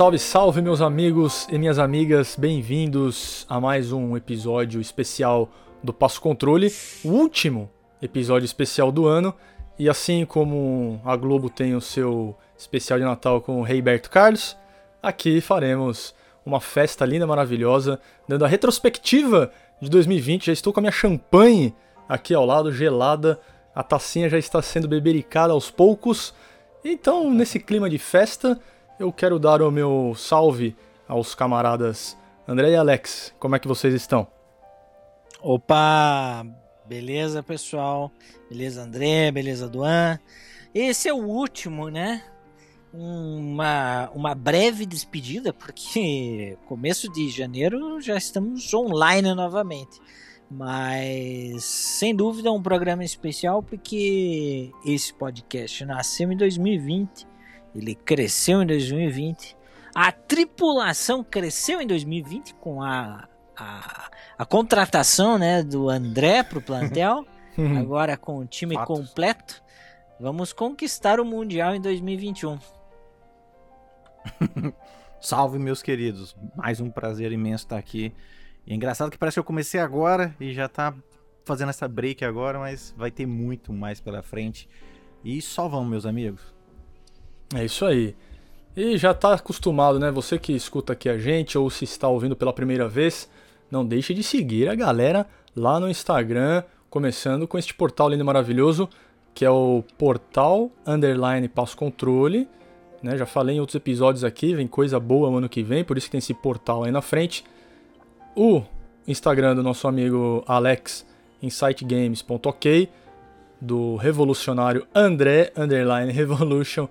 Salve, salve, meus amigos e minhas amigas, bem-vindos a mais um episódio especial do Passo Controle, o último episódio especial do ano. E assim como a Globo tem o seu especial de Natal com o Rei Berto Carlos, aqui faremos uma festa linda, maravilhosa, dando a retrospectiva de 2020. Já estou com a minha champanhe aqui ao lado, gelada. A tacinha já está sendo bebericada aos poucos. Então, nesse clima de festa, eu quero dar o meu salve aos camaradas André e Alex. Como é que vocês estão? Opa! Beleza, pessoal? Beleza, André? Beleza, Duan? Esse é o último, né? Uma, uma breve despedida, porque começo de janeiro já estamos online novamente. Mas sem dúvida um programa especial porque esse podcast nasceu em 2020 ele cresceu em 2020. A tripulação cresceu em 2020 com a, a, a contratação né, do André para o plantel. Agora com o time Fatos. completo. Vamos conquistar o Mundial em 2021. Salve, meus queridos. Mais um prazer imenso estar aqui. E é engraçado que parece que eu comecei agora e já tá fazendo essa break agora, mas vai ter muito mais pela frente. E só vão, meus amigos. É isso aí. E já está acostumado, né? Você que escuta aqui a gente ou se está ouvindo pela primeira vez, não deixe de seguir a galera lá no Instagram, começando com este portal lindo e maravilhoso, que é o portal underline passo controle. Né? Já falei em outros episódios aqui, vem coisa boa no ano que vem, por isso que tem esse portal aí na frente. O Instagram do nosso amigo Alex, insightgames.ok, do revolucionário André, underline revolution,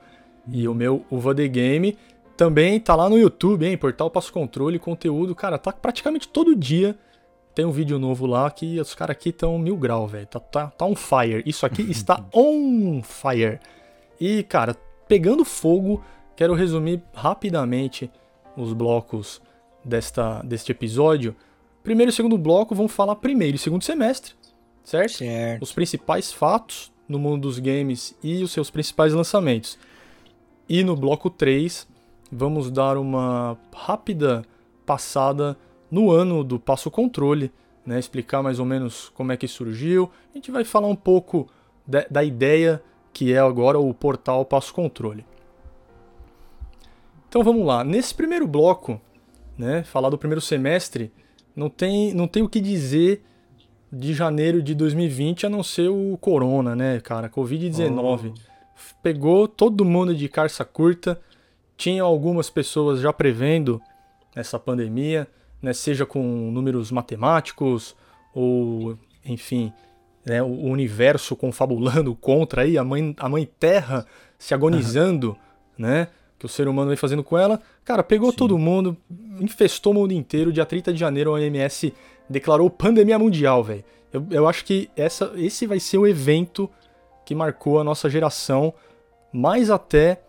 e o meu Uva The Game também tá lá no YouTube, hein? Portal Passo Controle, conteúdo, cara, tá praticamente todo dia. Tem um vídeo novo lá que os caras aqui estão mil grau, velho. Tá, tá, tá on fire. Isso aqui está on fire. E, cara, pegando fogo, quero resumir rapidamente os blocos desta, deste episódio. Primeiro e segundo bloco vão falar primeiro e segundo semestre, certo? certo? Os principais fatos no mundo dos games e os seus principais lançamentos. E no bloco 3, vamos dar uma rápida passada no ano do Passo Controle, né? explicar mais ou menos como é que surgiu. A gente vai falar um pouco de, da ideia que é agora o portal Passo Controle. Então vamos lá. Nesse primeiro bloco, né, falar do primeiro semestre, não tem, não tem o que dizer de janeiro de 2020 a não ser o corona, né, cara? Covid-19. Oh pegou todo mundo de carça curta. Tinha algumas pessoas já prevendo essa pandemia, né, seja com números matemáticos ou, enfim, né, o universo confabulando contra aí, a mãe, a mãe Terra se agonizando, uhum. né? Que o ser humano vem fazendo com ela. Cara, pegou Sim. todo mundo, infestou o mundo inteiro. Dia 30 de janeiro, a OMS declarou pandemia mundial, velho. Eu, eu acho que essa, esse vai ser o evento que marcou a nossa geração mais até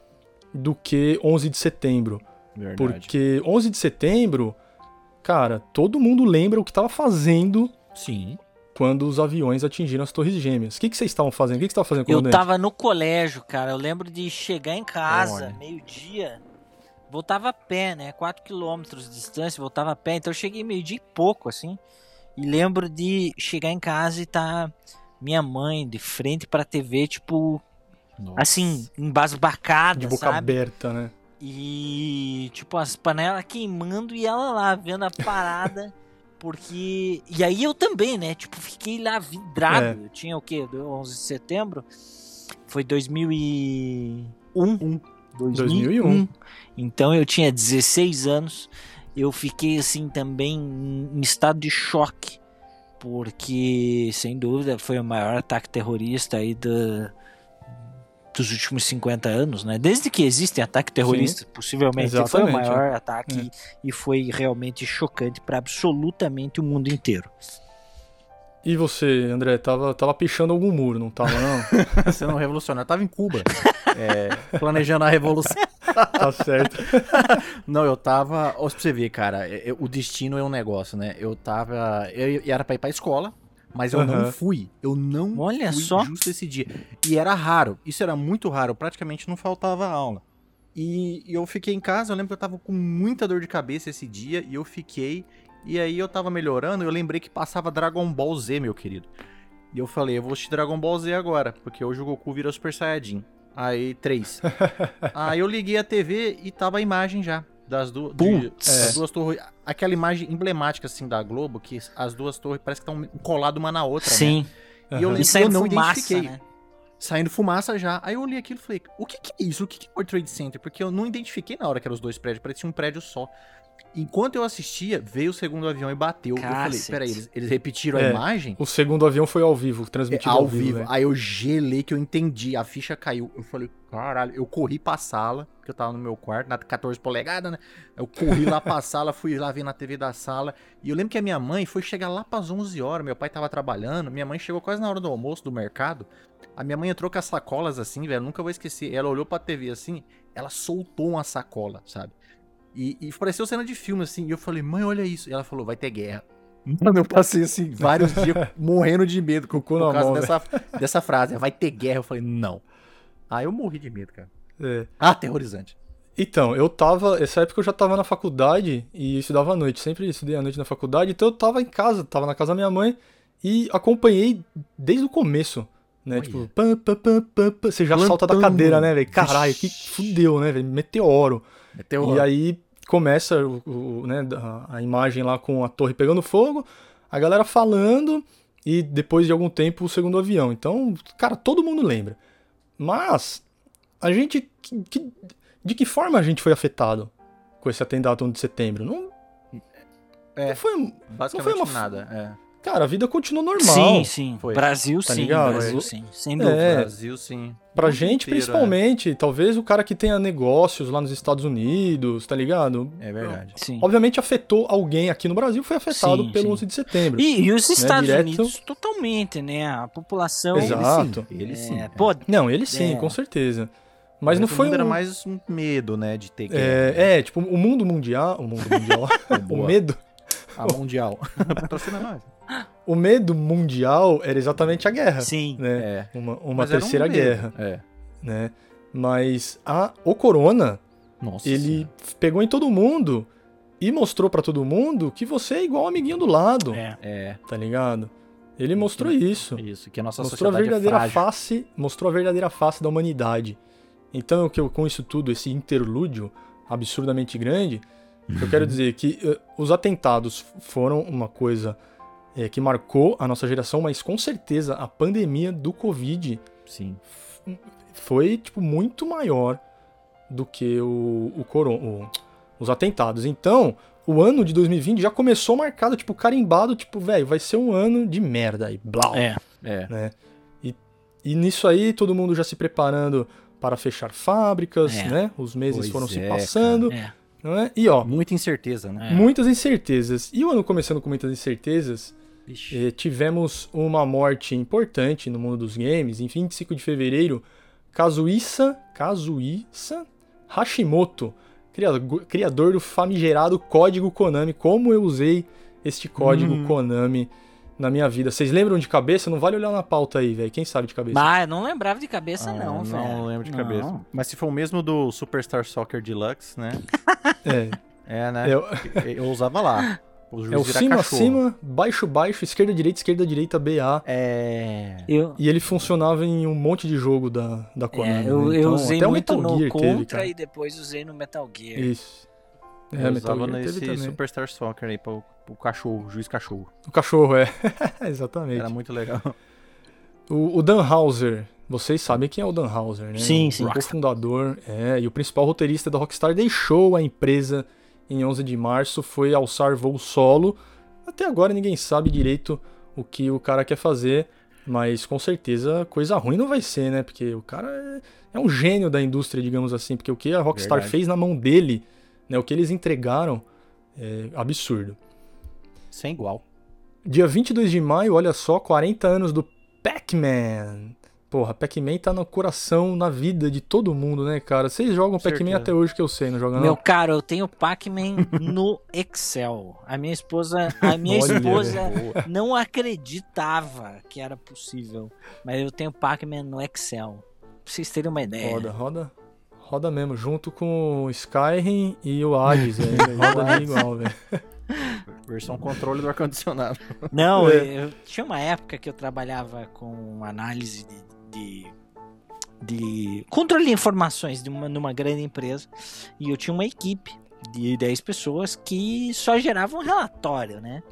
do que 11 de setembro. Verdade. Porque 11 de setembro, cara, todo mundo lembra o que estava fazendo. Sim. Quando os aviões atingiram as Torres Gêmeas. O que, que vocês estavam fazendo? O que, que você estava fazendo, comandante? Eu estava no colégio, cara. Eu lembro de chegar em casa, meio-dia. Voltava a pé, né? 4 quilômetros de distância, voltava a pé. Então eu cheguei meio-dia e pouco, assim. E lembro de chegar em casa e estar. Tá minha mãe de frente pra TV, tipo, Nossa. assim, embasbacada, De boca sabe? aberta, né? E, tipo, as panelas queimando e ela lá vendo a parada. porque. E aí eu também, né? Tipo, fiquei lá vidrado. É. Eu tinha o quê? 11 de setembro? Foi 2001. Um. 2001. 2001. Então eu tinha 16 anos. Eu fiquei assim também em estado de choque porque sem dúvida foi o maior ataque terrorista aí do, dos últimos 50 anos, né? Desde que existem ataque terrorista, Sim, possivelmente foi o maior é. ataque é. e foi realmente chocante para absolutamente o mundo inteiro. E você, André, tava, tava pichando algum muro, não tava, não? Sendo um revolucionário. Tava em Cuba, é, planejando a revolução. Tá certo. não, eu tava. Ó, pra você ver, cara, eu, o destino é um negócio, né? Eu tava. Eu, eu era pra ir pra escola, mas eu uhum. não fui. Eu não Olha fui só. justo esse dia. E era raro. Isso era muito raro. Praticamente não faltava aula. E, e eu fiquei em casa, eu lembro que eu tava com muita dor de cabeça esse dia, e eu fiquei. E aí eu tava melhorando, eu lembrei que passava Dragon Ball Z, meu querido. E eu falei, eu vou assistir Dragon Ball Z agora, porque hoje o Goku vira Super Saiyajin. Aí, três. aí eu liguei a TV e tava a imagem já. Das, du de, das duas torres. Aquela imagem emblemática, assim, da Globo, que as duas torres parece que estão coladas uma na outra, Sim. né? E eu, E eu saindo não fumaça, identifiquei. né? Saindo fumaça já. Aí eu olhei aquilo e falei, o que, que é isso? O que, que é World Trade Center? Porque eu não identifiquei na hora que eram os dois prédios, parecia um prédio só. Enquanto eu assistia, veio o segundo avião e bateu. Eu falei, Cacete. peraí, eles, eles repetiram É. a imagem? O segundo avião foi ao vivo, transmitido É, ao vivo. né? Aí eu gelei que eu entendi, a ficha caiu. Eu falei, caralho, eu corri pra sala, porque eu tava no meu quarto, na 14 polegadas, né? Eu corri lá pra sala, fui lá ver na TV da sala. E eu lembro que a minha mãe foi chegar lá pras 11 horas, meu pai tava trabalhando, minha mãe chegou quase na hora do almoço do mercado. A minha mãe entrou com as sacolas assim, velho, nunca vou esquecer. Ela olhou pra TV assim, ela soltou uma sacola, sabe? E, e pareceu cena de filme assim. E eu falei, mãe, olha isso. E ela falou, vai ter guerra. Mano, eu passei assim vários dias morrendo de medo com, o cu por causa mão, dessa, dessa frase. Vai ter guerra. Eu falei, não. Aí eu morri de medo, cara. É. Aterrorizante. Então, eu tava. Essa época eu já tava na faculdade e estudava à noite. Sempre estudei à noite na faculdade. Então eu tava em casa, tava na casa da minha mãe e acompanhei desde o começo. Né? Olha. Tipo, pam, pam, pam, pam, você já Plantão. salta da cadeira, né, velho? Caralho, que fudeu, né, velho? Meteoro. É terror. E aí começa o, o- né, a, imagem lá com a torre pegando fogo, a galera falando e depois de algum tempo o segundo avião. Então, cara, todo mundo lembra. Mas a gente que- que- de que forma a gente foi afetado com esse atentado 1 de setembro? Não, É. não foi, Basicamente não foi uma- nada. É. cara, a vida continua normal. Sim, sim. Foi. Brasil Tá sim, ligado? Brasil É. sim. Sem É. dúvida. Brasil, sim. Pra gente, inteiro, principalmente, talvez o cara que tenha negócios lá nos Estados Unidos, tá ligado? É, é verdade. Sim. Obviamente afetou alguém aqui no Brasil, foi afetado Sim, pelo sim. 11 de setembro. E, e os Estados direto- Unidos totalmente, né? A população. Exato. Ele sim. Ele É, sim. é. pô, Não, ele sim, É. com certeza. Mas não foi mundo um... era mais um medo, né, de ter guerra. É, é, tipo, o mundo mundial... O mundo mundial... o medo... A mundial. Patrocina nós. O medo mundial era exatamente a guerra, sim. né? É. Uma, uma um terceira medo. guerra, É. né? Mas a, o corona, Nossa. ele pegou em todo mundo e mostrou pra todo mundo que você é igual o amiguinho do lado, É. É, tá ligado? Ele mostrou isso. isso. Que a nossa mostrou a sociedade verdadeira é face, mostrou a verdadeira face da humanidade. Então, o que eu, com isso tudo, esse interlúdio absurdamente grande, eu quero dizer que eh, os atentados foram uma coisa eh, que marcou a nossa geração, mas com certeza a pandemia do Covid Sim. foi tipo muito maior do que o, o, coron, o- os atentados. Então, o ano de 2020 já começou marcado, tipo, carimbado, tipo, velho, vai ser um ano de merda e blau É. É. né? E, e nisso aí, todo mundo já se preparando para fechar fábricas, É. né? Os meses Pois foram se é, passando, É. não é? E ó, Muita incerteza, né? É. muitas incertezas. E o ano começando com muitas incertezas, eh, tivemos uma morte importante no mundo dos games. Em 25 de fevereiro, Kazuhisa, Kazuhisa Hashimoto, criador, criador do famigerado código Konami. Como eu usei este código Hum. Konami na minha vida. Vocês lembram de cabeça? Não vale olhar na pauta aí, velho. Quem sabe de cabeça? Bah, eu não lembrava de cabeça, Ah, não, velho. Não lembro de Não. cabeça. Mas se for o mesmo do Superstar Soccer Deluxe, né? É, É, né? é, o- Eu usava lá. O é o cima, cachorro. acima, baixo, baixo, esquerda, direita, esquerda, direita, BA. É. Eu, E ele funcionava em um monte de jogo da, da Konami. é, eu, né? eu Então, usei até o muito Metal no Gear Contra teve, cara. e depois usei no Metal Gear. Isso. É, eu Metal usava Gear nesse. Superstar Soccer aí pro, pro cachorro, juiz cachorro. O cachorro, é. Exatamente. Era muito legal. O, o Dan Houser, vocês sabem quem é o Dan Houser, né? Sim, o sim. cofundador é, e o principal roteirista da Rockstar deixou a empresa em 11 de março, foi alçar voo solo. Até agora ninguém sabe direito o que o cara quer fazer, mas com certeza coisa ruim não vai ser, né? Porque o cara é, é um gênio da indústria, digamos assim, porque o que a Rockstar Verdade. fez na mão dele, né, o que eles entregaram, é absurdo. Sem igual. Dia 22 de maio, olha só, 40 anos do Pac-Man. Porra, Pac-Man tá no coração, na vida de todo mundo, né, cara? Vocês jogam Pac-Man até hoje que eu sei, não jogam Meu não? caro, eu tenho Pac-Man no Excel. A minha esposa, a minha Olha, esposa não acreditava que era possível, mas eu tenho Pac-Man no Excel. Pra vocês terem uma ideia. Roda, roda. Roda mesmo, junto com o Skyrim e o Hades, velho. Roda bem igual, velho. Versão controle do ar-condicionado. Não, É. eu, tinha uma época que eu trabalhava com análise de, de, de controle de informações de uma, numa grande empresa e eu tinha uma equipe de 10 pessoas que só geravam relatório, né?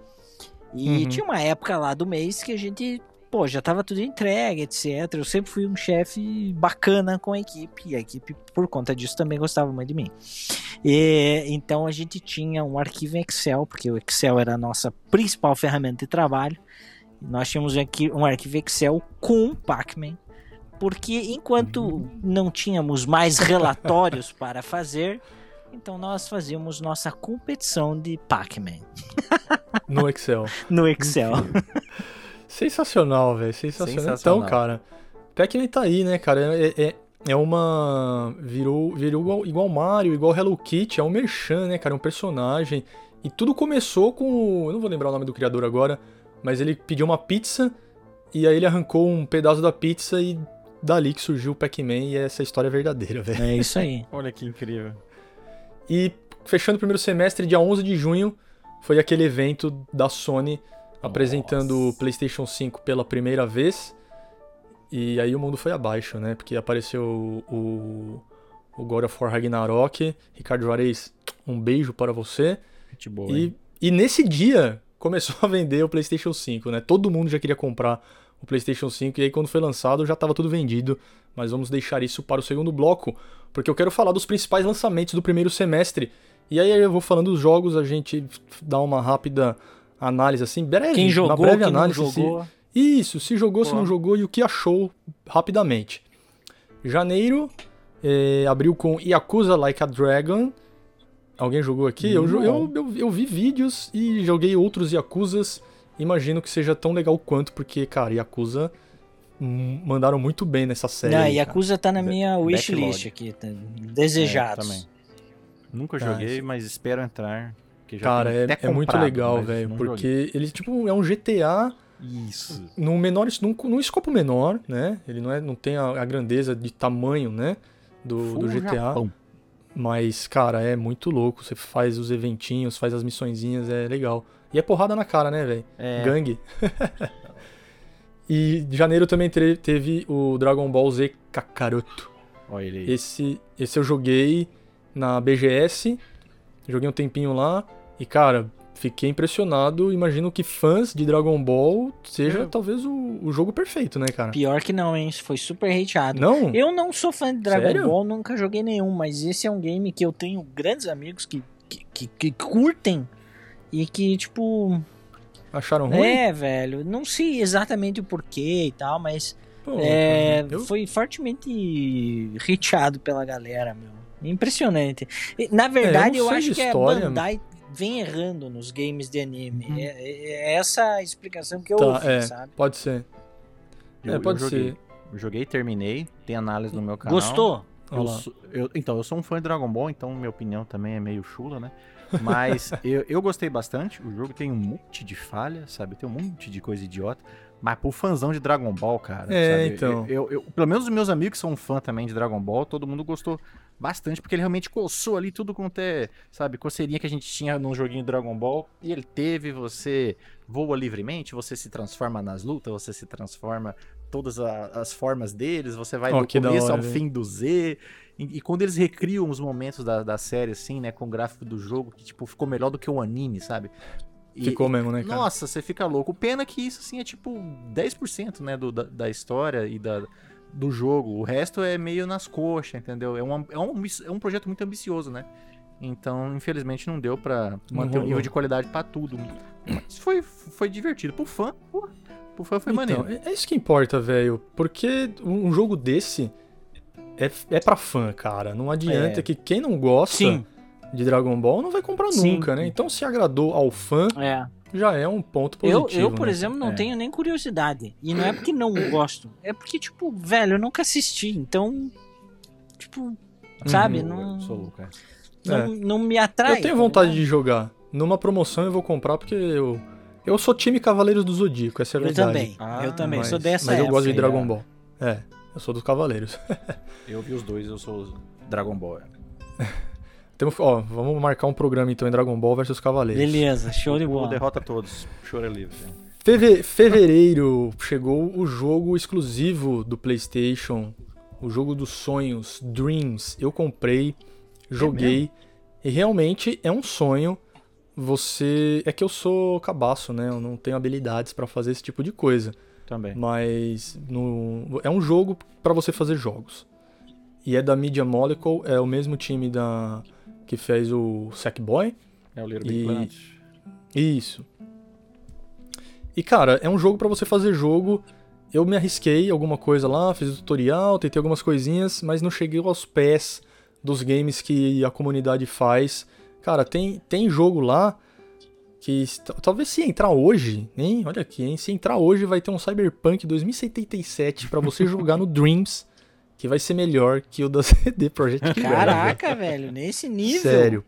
E Uhum. tinha uma época lá do mês que a gente, pô, já tava tudo entregue, etc. Eu sempre fui um chefe bacana com a equipe e a equipe, por conta disso, também gostava muito de mim. E, então a gente tinha um arquivo em Excel, porque o Excel era a nossa principal ferramenta de trabalho. Nós tínhamos um arqui- um arquivo Excel com Pac-Man, porque enquanto não tínhamos mais relatórios para fazer, então nós fazíamos nossa competição de Pac-Man No Excel. no Excel. Sensacional, velho. Sensacional. Sensacional. Então, cara, Pac-Man tá aí, né, cara? É, é, é uma. Virou, virou igual, igual Mario, igual Hello Kitty. É um merchan, né, cara? É um personagem. E tudo começou com. o- Eu não vou lembrar o nome do criador agora, mas ele pediu uma pizza e aí ele arrancou um pedaço da pizza e dali que surgiu o Pac-Man e essa história é verdadeira, velho. É isso aí. Olha que incrível. E fechando o primeiro semestre, dia 11 de junho, foi aquele evento da Sony apresentando o PlayStation 5 pela primeira vez. E aí o mundo foi abaixo, né? Porque apareceu o, o God of War Ragnarok. Ricardo Juarez, um beijo para você. Gente boa. E, hein? e nesse dia começou a vender o PlayStation 5, né? Todo mundo já queria comprar o PlayStation 5 e aí quando foi lançado já estava tudo vendido. Mas vamos deixar isso para o segundo bloco, porque eu quero falar dos principais lançamentos do primeiro semestre. E aí eu vou falando dos jogos, a gente dá uma rápida análise assim, breve, Quem uma jogou, breve quem não análise. se- jogou. isso, se jogou, se Pô. não jogou e o que achou rapidamente. Janeiro eh, abriu com Yakuza Like a Dragon. Alguém jogou aqui? Eu, eu, eu, eu vi vídeos e joguei outros Yakuzas. Imagino que seja tão legal quanto, porque, cara, Yakuza mandaram muito bem nessa série. Não, aí, cara. Yakuza tá na minha wishlist aqui. Tá, desejados. É, também. Nunca Ah, joguei, mas espero entrar. Cara, é, até é muito comprado, legal, velho, porque ele, tipo, é um GTA joguei. Isso. num menor, num, num escopo menor, né? Ele não, é, não tem a, a grandeza de tamanho, né? Do, do GTA. Japão. Mas, cara, é muito louco. Você faz os eventinhos, faz as missõezinhas, é legal. E é porrada na cara, né, velho? É, Gangue. e em janeiro também teve o Dragon Ball Z Kakaroto. olha ele aí. Esse, esse eu joguei na BGS. Joguei um tempinho lá. E, cara, fiquei impressionado. Imagino que fãs de Dragon Ball seja talvez o, o jogo perfeito, né, cara? Pior que não, hein? Foi super hateado. Não? Eu não sou fã de Dragon Sério? Ball, nunca joguei nenhum, mas esse é um game que eu tenho grandes amigos que, que, que, que curtem e que, tipo, Acharam ruim? é, velho, não sei exatamente o porquê e tal, mas Pô, é, eu- foi fortemente hateado pela galera, meu. Impressionante. Na verdade, É, eu eu, acho que história, a Bandai vem errando nos games de anime. Uhum. É, é- é essa a explicação que eu Tá, ouvi, é, sabe? pode ser. Eu- é, eu pode joguei. ser. Eu joguei, terminei. Tem análise no meu canal. Gostou? Eu sou- eu- então, eu sou um fã de Dragon Ball, então minha opinião também é meio chula, né? Mas eu, eu gostei bastante. O jogo tem um monte de falha, sabe? Tem um monte de coisa idiota. Mas pro fãzão de Dragon Ball, cara. É, sabe? então. Eu, eu- pelo menos os meus amigos são fã também de Dragon Ball, todo mundo gostou bastante, porque ele realmente coçou ali tudo quanto é, sabe, coceirinha que a gente tinha num joguinho de Dragon Ball. E ele teve, você voa livremente, você se transforma nas lutas, você se transforma todas a- as formas deles, você vai Ó, do que começo hora, ao velho. fim do Z. E, e quando eles recriam os momentos da, da série, assim, né, com o gráfico do jogo, que, tipo, ficou melhor do que o anime, sabe? Ficou mesmo, né, cara? Nossa, você fica louco. Pena que isso, assim, é tipo 10%, né, do, da, da história e da, do jogo. O resto é meio nas coxas, entendeu? É um, é, um, é um projeto muito ambicioso, né? Então, infelizmente, não deu pra Não manter o rolou. nível de qualidade pra tudo. Mas foi, foi divertido. Pro fã, pô, pro fã foi Então, maneiro. é é isso que importa, velho. Porque um um jogo desse é, é pra fã, cara. Não adianta É. que quem não gosta Sim. De Dragon Ball não vai comprar Sim. nunca, né? Então, se agradou ao fã, É. já é um ponto Eu, positivo. eu, por né? exemplo, não É. tenho nem curiosidade. E não é porque não gosto. É porque, tipo, velho, eu nunca assisti. Então, tipo, sabe? Eu Não, sou louco, é. não, não me atrai. Eu tenho tá vontade ligado? de jogar. Numa promoção eu vou comprar porque eu. Eu sou time Cavaleiros do Zodíaco, essa é a Eu verdade. também. Ah, eu também. Mas, Sou dessa mas eu época gosto de Dragon é. Ball. É, eu sou dos Cavaleiros. Eu vi os dois, eu sou Dragon Ball. Temos, ó, vamos marcar um programa então em Dragon Ball versus Cavaleiros. Beleza, show de bola. derrota todos. Chora livre. Feve- fevereiro chegou o jogo exclusivo do PlayStation, o jogo dos sonhos, Dreams. Eu comprei, joguei e realmente é um sonho. Você é que eu sou cabaço, né? Eu não tenho habilidades pra fazer esse tipo de coisa, Também. mas no- é um jogo pra você fazer jogos. E é da Media Molecule, é o mesmo time da que fez o Sackboy. É o Little Big E- Planet. Isso. E cara, é um jogo pra você fazer jogo. Eu me arrisquei alguma coisa lá, fiz o tutorial, tentei algumas coisinhas, mas não cheguei aos pés dos games que a comunidade faz. Cara, tem, tem jogo lá que talvez se entrar hoje, hein? Olha aqui, hein? Se entrar hoje vai ter um Cyberpunk 2077 pra você jogar no Dreams, que vai ser melhor que o da CD Projekt Red. Caraca, velho, nesse nível. Sério.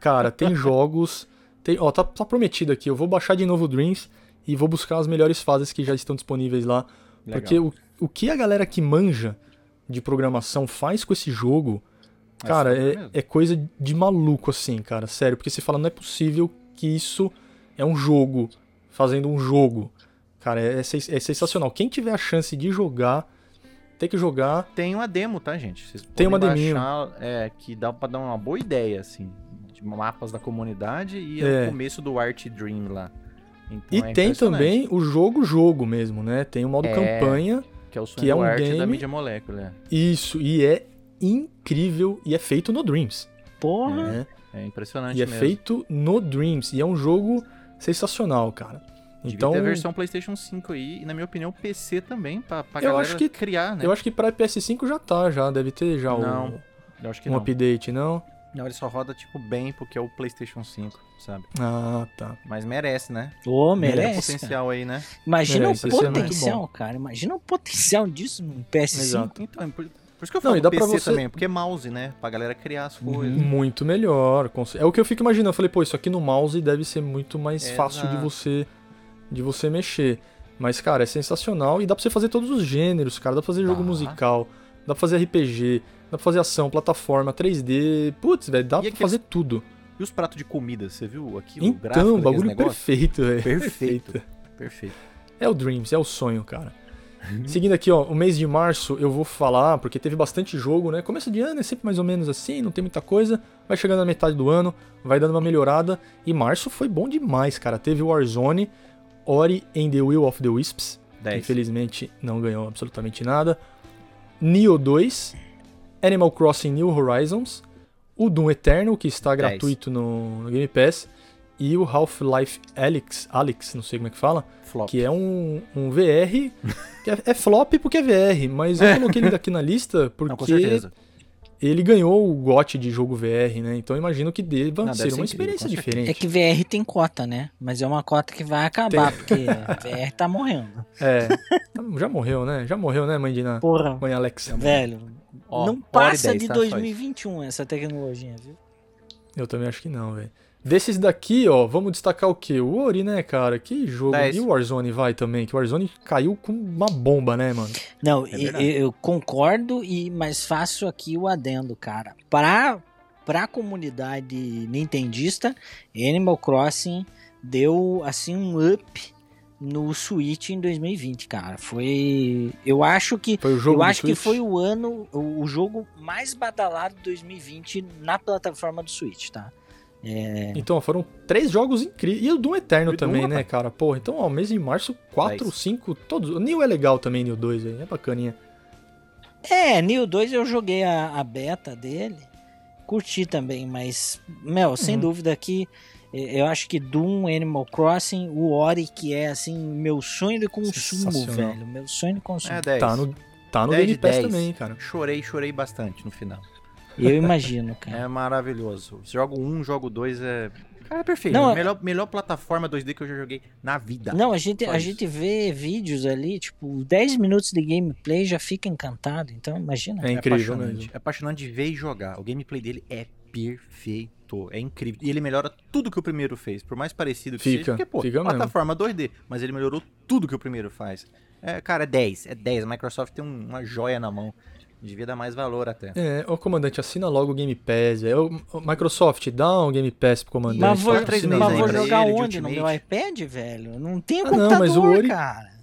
Cara, tem jogos. Tem, ó, tá, tá prometido aqui. Eu vou baixar de novo o Dreams e vou buscar as melhores fases que já estão disponíveis lá. Legal. Porque o, o que a galera que manja de programação faz com esse jogo, É cara, é, é coisa de maluco, assim, cara. Sério. Porque você fala, não é possível que isso é um jogo fazendo um jogo. Cara, é, é é sensacional. Quem tiver a chance de jogar, tem que jogar. Tem uma demo, tá, gente? Vocês Tem uma baixar, É, que dá pra dar uma boa ideia, assim, de mapas da comunidade e É. é o começo do Art Dream lá. Então, E é tem também o jogo-jogo mesmo, né? Tem o modo É. campanha. Que é o sonho que é um Art da game- mídia molecular. Isso, e é incrível e é feito no Dreams. Porra. né? É impressionante E é mesmo. feito no Dreams. E é um jogo sensacional, cara. Devia Então, ter versão PlayStation 5 aí, e na minha opinião, PC também, pra, pra Eu galera acho que- criar, né? eu acho que pra PS5 já tá, já. Deve ter já Não, o, Eu acho que um não. update, não? Não, ele só roda, tipo, bem porque é o PlayStation 5, sabe? Ah, tá. Mas merece, né? Ô, Tem merece. cara. potencial aí, né? Imagina Merece, o é potencial, cara. Imagina o potencial disso no PS5. Exato. Então, por, por isso que eu Não, falo e dá PC pra você- também, porque é mouse, né? Pra galera criar as coisas. Muito melhor. É o que eu fico imaginando. Eu falei, pô, isso aqui no mouse deve ser muito mais Exato. fácil de você de você mexer. Mas, cara, é sensacional. E dá pra você fazer todos os gêneros, cara. Dá pra fazer jogo Dá. musical, dá pra fazer RPG, dá pra fazer ação, plataforma, 3D. Putz, velho, dá E pra aqueles fazer tudo. E os pratos de comida, você viu aquilo? o gráfico Então, bagulho perfeito, velho. Perfeito. Perfeito. É o Dreams, é o sonho, cara. Seguindo aqui, ó, o mês de março eu vou falar, porque teve bastante jogo, né? Começo de ano é sempre mais ou menos assim, não tem muita coisa. Vai chegando na metade do ano, vai dando uma melhorada. E março foi bom demais, cara. Teve o Warzone, Ori and the Will of the Wisps, que 10. infelizmente não ganhou absolutamente nada. Nioh 2, Animal Crossing New Horizons, o Doom Eternal, que está 10. gratuito no, no Game Pass, e o Half-Life Alyx, Alyx, não sei como é que fala, Flop. que é um, um VR, que é, é flop porque é VR, mas eu coloquei ele aqui na lista Não, com porque certeza. Ele ganhou o GOT de jogo VR, né? Então eu imagino que deva Não, ser deve ser uma incrível, experiência diferente. É que VR tem cota, né? Mas é uma cota que vai acabar, porque VR tá morrendo. É, já morreu, né? Já morreu, né, mãe Dina? Porra, Mãe Alexa. velho. Ó, não passa 10, de tá? Só isso. 2021 essa tecnologia, viu? Eu também acho que não, velho. Desses daqui, ó, vamos destacar o quê? O Ori, né, cara? Que jogo. 10. E o Warzone vai também, que o Warzone caiu com uma bomba, né, mano? Não, É eu, eu concordo, e mas faço aqui o adendo, cara. Pra, pra comunidade nintendista, Animal Crossing deu assim um up no Switch em 2020, cara. Foi. Eu acho que. Foi o jogo eu acho que foi o ano, o, o jogo mais badalado de 2020 na plataforma do Switch, tá? Então, foram três jogos incríveis. E o Doom Eterno E o Doom, também, né, rapaz. cara? Porra, então, ó, mês de março, 4, Dez. 5, todos. O Neo é legal também, Neo 2, velho. É bacaninha. É, Neo 2 eu joguei a, a beta dele, curti também, mas, Mel, sem Uhum. dúvida que eh, eu acho que Doom, Animal Crossing, o Ori, que é assim, meu sonho de consumo, velho. Meu sonho de consumo. É 10. Tá no, tá no 10 Game de Pass 10. também, cara. Chorei, chorei bastante no final. Eu imagino, cara. É maravilhoso. Jogo 1, jogo 2 é. Cara, é perfeito. Não, é- melhor, melhor plataforma 2D que eu já joguei na vida. Não, a gente, Só a isso. gente vê vídeos ali, tipo, 10 minutos de gameplay já fica encantado, então imagina. É incrível apaixonante. mesmo. É apaixonante de ver e jogar. O gameplay dele é perfeito. É incrível. E ele melhora tudo que o primeiro fez. Por mais parecido que Fica, seja. Porque, pô, fica mesmo. plataforma 2D. Mas ele melhorou tudo que o primeiro faz. É, cara, é 10. É 10. A Microsoft tem um- uma joia na mão. Devia dar mais valor até. É, ô comandante, assina logo o Game Pass. É, ô, ô, Microsoft, dá um Game Pass pro comandante. Mas vou, tá? três mas aí vou jogar ele, de onde? No meu iPad, velho? Não tem Ah, não, computador, mas o Ori- cara.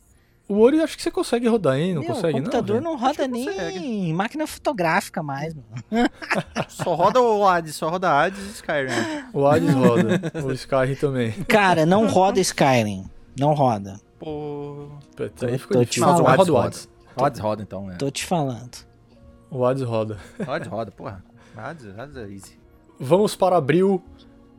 O Ori acho que você consegue rodar, hein? Não Meu, consegue, o computador não? não, roda nem consegue. máquina fotográfica mais, mano. Só roda o Hades, só roda Hades e Skyrim. O Hades roda. o Skyrim também. Cara, não roda Skyrim. Não roda. Pô. Putz, aí ficou Tô te difícil. falando. Mas roda o roda. Hades. Hades roda então, né? Tô te falando. O Hades roda. Hades roda, porra. Hades, Hades é easy. Vamos para abril,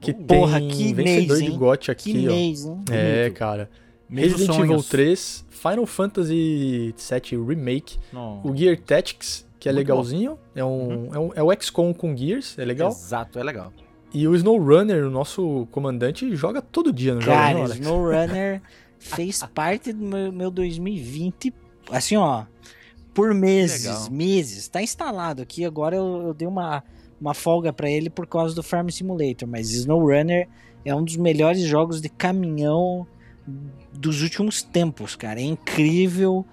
que Porra, tem que vencedor mês, de? GOT aqui, Que ó. mês, hein? É, cara. Resident Evil sonhos. 3, Final Fantasy VII Remake, Não. o Gear Tactics, que é Muito legalzinho. É, um, é, um, é o XCOM com Gears, é legal. Exato, é legal. E o SnowRunner, o nosso comandante, joga todo dia no jogo, Cara, não, Alex? SnowRunner fez parte do meu, meu 2020, assim, ó, por meses, Legal. meses. Tá instalado aqui, agora eu, eu dei uma, uma folga pra ele por causa do Farm Simulator, mas SnowRunner é um dos melhores jogos de caminhão dos últimos tempos, cara. É incrível.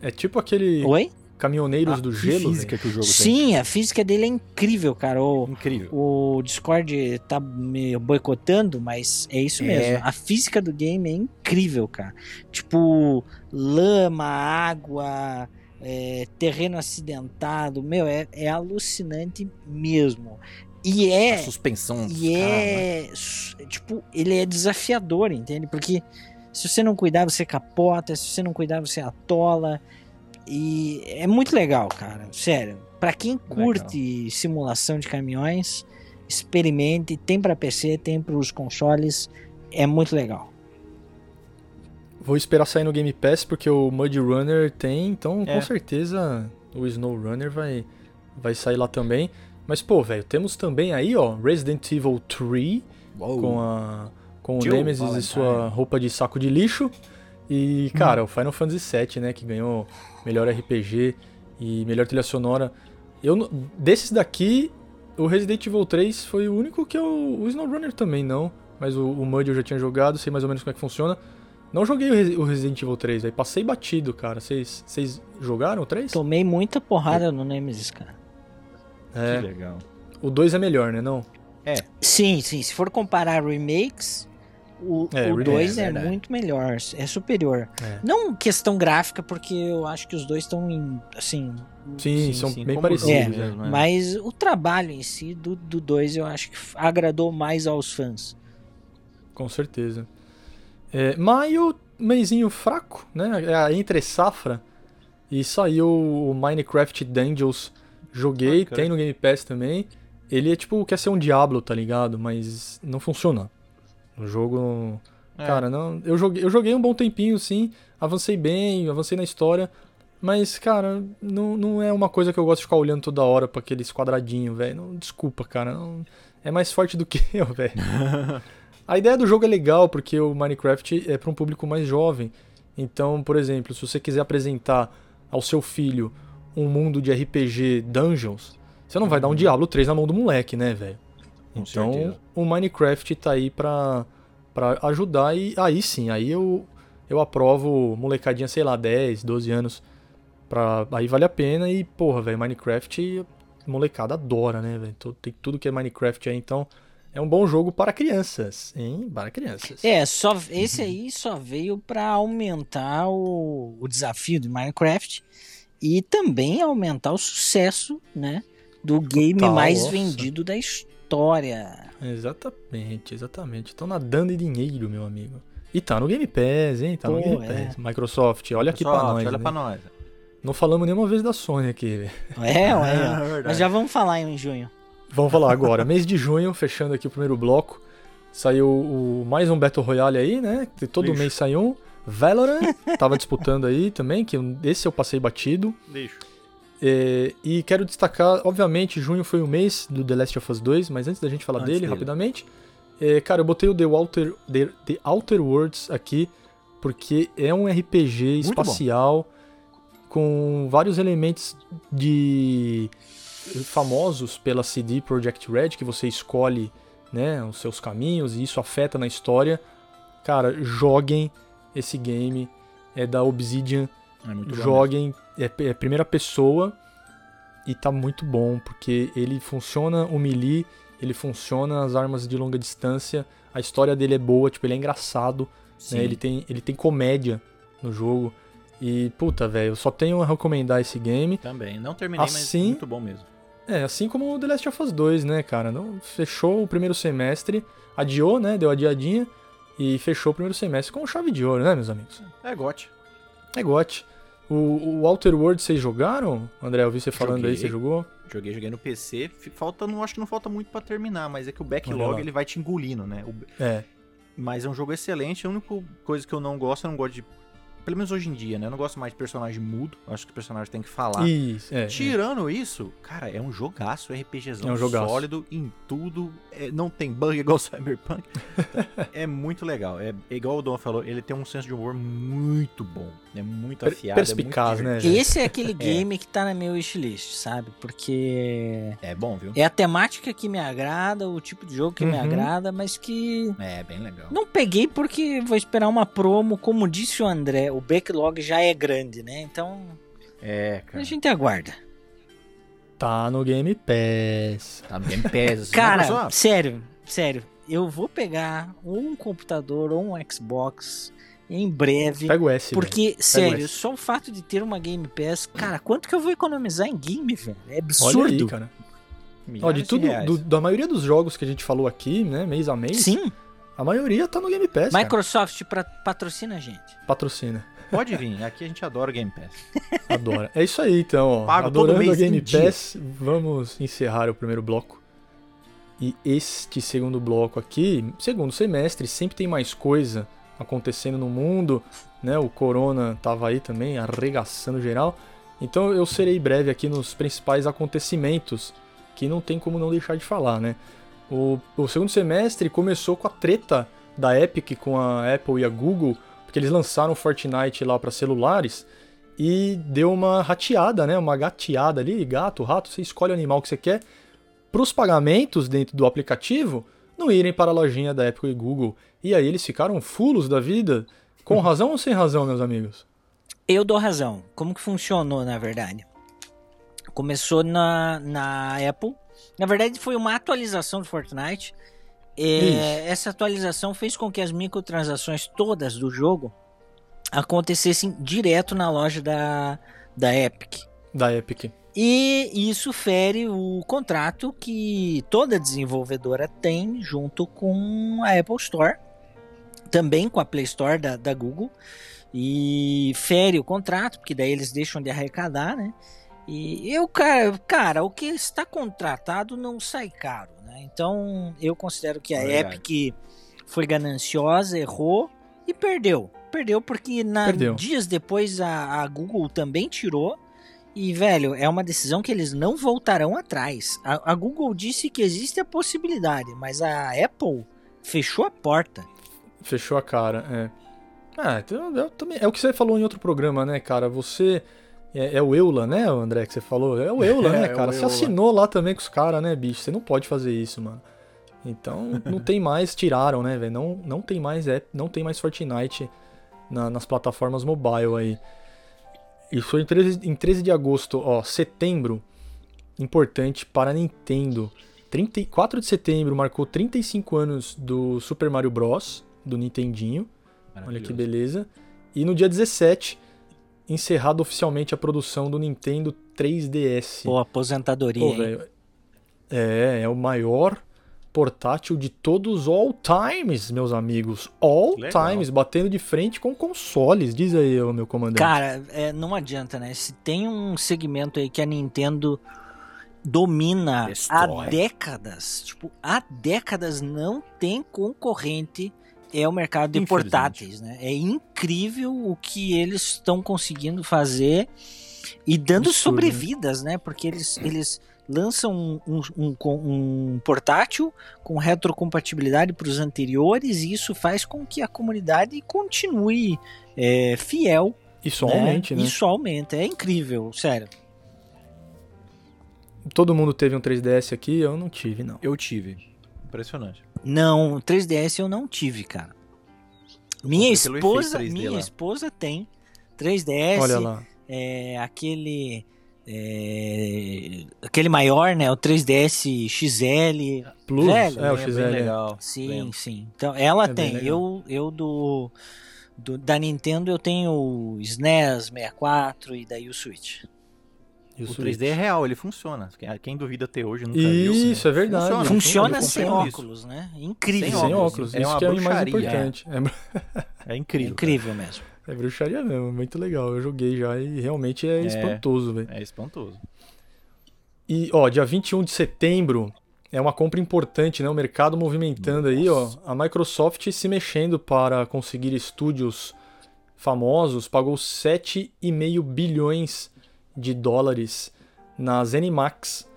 É tipo aquele Oi? Caminhoneiros do que Gelo. física que o jogo Sim, a física dele é incrível, cara. O, tem. Incrível. O Discord tá me boicotando, mas é isso É. mesmo. A física do game é incrível, cara. Tipo, lama, água, é, terreno acidentado. Meu, é, é alucinante mesmo. E A é. suspensão dos E né? é. Tipo, ele é desafiador, entende? Porque se você não cuidar, você capota. Se você não cuidar, você atola. E é muito legal, cara. Sério. Pra quem curte simulação de caminhões, experimente. Tem pra PC, tem pros consoles. É muito legal. Vou esperar sair no Game Pass porque o Mud Runner tem, então É. com certeza o Snow Runner vai, vai sair lá também. Mas pô, velho, temos também aí, ó, Resident Evil 3 Uou. com a com o Jill Nemesis e Valentine. sua roupa de saco de lixo. E, cara, o Final Fantasy VII, né, que ganhou melhor RPG e melhor trilha sonora. Eu desses daqui, o Resident Evil 3 foi o único que eu o SnowRunner também não, mas o, o Mud eu já tinha jogado, sei mais ou menos como é que funciona. Não joguei o, Resi- o Resident Evil 3, aí passei batido, cara. Vocês vocês jogaram o 3? Tomei muita porrada no Nemesis, cara. Que É, legal. o 2 é melhor, né, não? Sim, sim. Se for comparar remakes, o É, remake, 2 é é, muito melhor, é superior. É. Não questão gráfica, porque eu acho que os dois estão em, assim, Sim, são bem como parecidos. É, né? mas o trabalho em si do 2 do dois eu acho que agradou mais aos fãs. Com certeza. É, maio, mêsinho fraco, né? É entre safra. E saiu o Minecraft Dungeons. Joguei, Bacana. tem no Game Pass também. Ele é tipo, quer ser um Diablo, tá ligado? Mas não funciona. O jogo. É. Cara, não. Eu joguei, eu joguei um bom tempinho, sim. Avancei bem, avancei na história. Mas, cara, não, não é uma coisa que eu gosto de ficar olhando toda hora pra aqueles quadradinhos, velho. Desculpa, cara. não- é mais forte do que eu, velho. A ideia do jogo é legal porque o Minecraft é para um público mais jovem. Então, por exemplo, se você quiser apresentar ao seu filho um mundo de RPG Dungeons, você não vai dar um Diablo 3 na mão do moleque, né, velho? Então, certeza. o Minecraft tá aí pra, pra ajudar e aí sim, aí eu, eu aprovo molecadinha, sei lá, 10, 12 anos. Pra, aí vale a pena e, porra, velho, Minecraft, molecada adora, né, velho? Tu- Tem tudo que é Minecraft aí, então é um bom jogo para crianças, hein? Para crianças. É, só esse aí só veio pra aumentar o, o desafio do Minecraft e também aumentar o sucesso, né, do game Total, mais nossa. vendido da história. Exatamente, exatamente. Estão nadando em dinheiro, meu amigo. E tá no Game Pass, hein? Tá no Pô, Game é. Pass. Microsoft, olha aqui pra Pessoal, nós. Olha né? pra nós. Não falamos nenhuma vez da Sony aqui, velho. É, ué, ó. verdade. Mas já vamos falar em junho. Vamos falar agora. Mês de junho, fechando aqui o primeiro bloco. Saiu o, mais um Battle Royale aí, né? Todo Lixo. mês sai um. Valorant tava disputando aí também, que esse eu passei batido. Lixo. É, e quero destacar, obviamente, junho foi o mês do The Last of Us 2, mas antes da gente falar dele, dele. rapidamente, é, cara, eu botei o The Outer, The, The Outer Worlds aqui, porque é um RPG Muito bom. espacial com vários elementos de famosos pela CD Projekt Red, que você escolhe né, os seus caminhos e isso afeta na história. Cara, joguem esse game, é da Obsidian, É joguem, é, é primeira pessoa e tá muito bom, porque ele funciona o melee, ele funciona as armas de longa distância, a história dele é boa, tipo, ele é engraçado, né? Ele tem, ele tem comédia no jogo. E, puta, velho, eu só tenho a recomendar esse game. Também. Não terminei, Assim- mas muito bom mesmo. É, assim como o The Last of Us 2, né, cara? Não, fechou o primeiro semestre, adiou, né? Deu adiadinha e fechou o primeiro semestre com chave de ouro, né, meus amigos? É gote. É gote. O, o Outer World vocês jogaram? André, eu vi você falando aí, Joguei. você jogou? Joguei, joguei no PC. Falta, não acho que não falta muito pra terminar, mas é que o backlog ele vai te engolindo, né? O- É. Mas é um jogo excelente. A única coisa que eu não gosto, eu não gosto de. Pelo menos hoje em dia, né? Eu não gosto mais de personagem mudo. Acho que o personagem tem que falar. Isso, é. é. Tirando isso, cara, é um jogaço, RPGzão É um jogaço. sólido em tudo. é, não tem bug igual o Cyberpunk. é muito legal. É, é igual o Dom falou, ele tem um senso de humor muito bom. É muito afiado. perspicaz, é muito né. Esse é aquele game que tá na minha wishlist, sabe? Porque É bom, viu? é a temática que me agrada, o tipo de jogo que me Uhum. agrada, mas que É, bem legal. não peguei porque vou esperar uma promo, como disse o André, o backlog já é grande, né? Então É, a cara. gente aguarda. Tá no Game Pass. Tá bem pesa. Cara, sério, sério, eu vou pegar um computador ou um Xbox em breve. Pega o S, velho. Porque, sério, esse. só o fato de ter uma Game Pass, cara, quanto que eu vou economizar em game, velho? É Olha absurdo. aí, cara. Ó, de tudo, do- da maioria dos jogos que a gente falou aqui, né, mês a mês, Sim, a maioria tá no Game Pass, cara. Microsoft pra- patrocina a gente. Patrocina. Pode vir, aqui a gente adora o Game Pass. Adora. É isso aí, então, ó. Pago todo Adorando mês a Game em dia. Pass, vamos encerrar o primeiro bloco. E este segundo bloco aqui, segundo semestre, sempre tem mais coisa acontecendo no mundo, né? O Corona tava aí também, arregaçando geral. Então eu serei breve aqui nos principais acontecimentos, que não tem como não deixar de falar, né? O, o segundo semestre começou com a treta da Epic com a Apple e a Google, porque eles lançaram Fortnite lá para celulares e deu uma rateada, né? Uma gateada ali, gato, rato, você escolhe o animal que você quer, para os pagamentos dentro do aplicativo não irem para a lojinha da Apple e Google. E aí eles ficaram fulos da vida, com razão ou sem razão, meus amigos? Eu dou razão. Como que funcionou, na verdade? Começou na, na Apple. Na verdade, foi uma atualização do Fortnite. É, essa atualização fez com que as microtransações todas do jogo acontecessem direto na loja da, da Epic. Da Epic. E isso fere o contrato que toda desenvolvedora tem junto com a Apple Store, também com a Play Store da, da Google, e fere o contrato, porque daí eles deixam de arrecadar, né? E eu, cara, cara, o que está contratado não sai caro, né? Então eu considero que a É. Epic foi gananciosa, errou e perdeu. Perdeu porque na, Perdeu. dias depois a, a Google também tirou. E, velho, é uma decisão que eles não voltarão atrás. A, a Google disse que existe a possibilidade, mas a Apple fechou a porta. Fechou a cara, é. Ah, então eu também. É o que você falou em outro programa, né, cara? Você. É, é o Eula, né, André, que você falou? É o Eula, É, né, é o cara? Você Eula. assinou lá também com os caras, né, bicho? Você não pode fazer isso, mano. Então, não tem mais, tiraram, né, velho? Não, não tem mais app, não tem mais Fortnite na- nas plataformas mobile aí. Isso foi em 13, em 13 de agosto, ó, setembro, importante para a Nintendo. 34 de setembro marcou 35 anos do Super Mario Bros. Do Nintendinho. Olha que beleza. E no dia 17, encerrado oficialmente a produção do Nintendo 3DS. Pô, aposentadoria. Pô, velho. É, é o maior portátil de todos all times, meus amigos. All Legal. times, batendo de frente com consoles. Diz aí, ô, meu comandante. Cara, é, não adianta, né? Se tem um segmento aí que a Nintendo domina há Destrói. décadas, tipo, há décadas não tem concorrente é o mercado de portáteis, né? É incrível o que eles estão conseguindo fazer e dando Absurdo, né? sobrevidas, né? Porque eles, eles lançam um, um, um, um portátil com retrocompatibilidade para os anteriores e isso faz com que a comunidade continue é, fiel. Isso né? aumente, né? Isso aumenta. É incrível, sério. Todo mundo teve um 3DS aqui, eu não tive, não. Eu tive. Impressionante. Não, 3DS eu não tive, cara. Minha esposa, efeito 3D minha lá. esposa tem 3DS. Olha lá. É aquele É, aquele maior, né? O 3DS XL. Plus, Velho, é, o bem XL. legal. Sim, lembro. sim. Então, ela É tem. Eu, eu do, do- Da Nintendo eu tenho o SNES 64 e daí o Switch. E o O Switch. 3D é real, ele funciona. Quem- Quem duvida até hoje nunca viu. Isso, é verdade. Funciona. Funciona sem funciona isso. óculos, né? Incrível. Sem Sem óculos. óculos, É isso uma que é o mais bruxaria. importante. É, É É incrível. incrível mesmo. é bruxaria mesmo, muito legal. Eu joguei já e realmente é, É. espantoso, velho. É espantoso. E, ó, dia 21 de setembro é uma compra importante, né? O mercado movimentando aí, ó. A Microsoft se mexendo para conseguir estúdios famosos, pagou 7,5 bilhões de dólares na ZeniMax,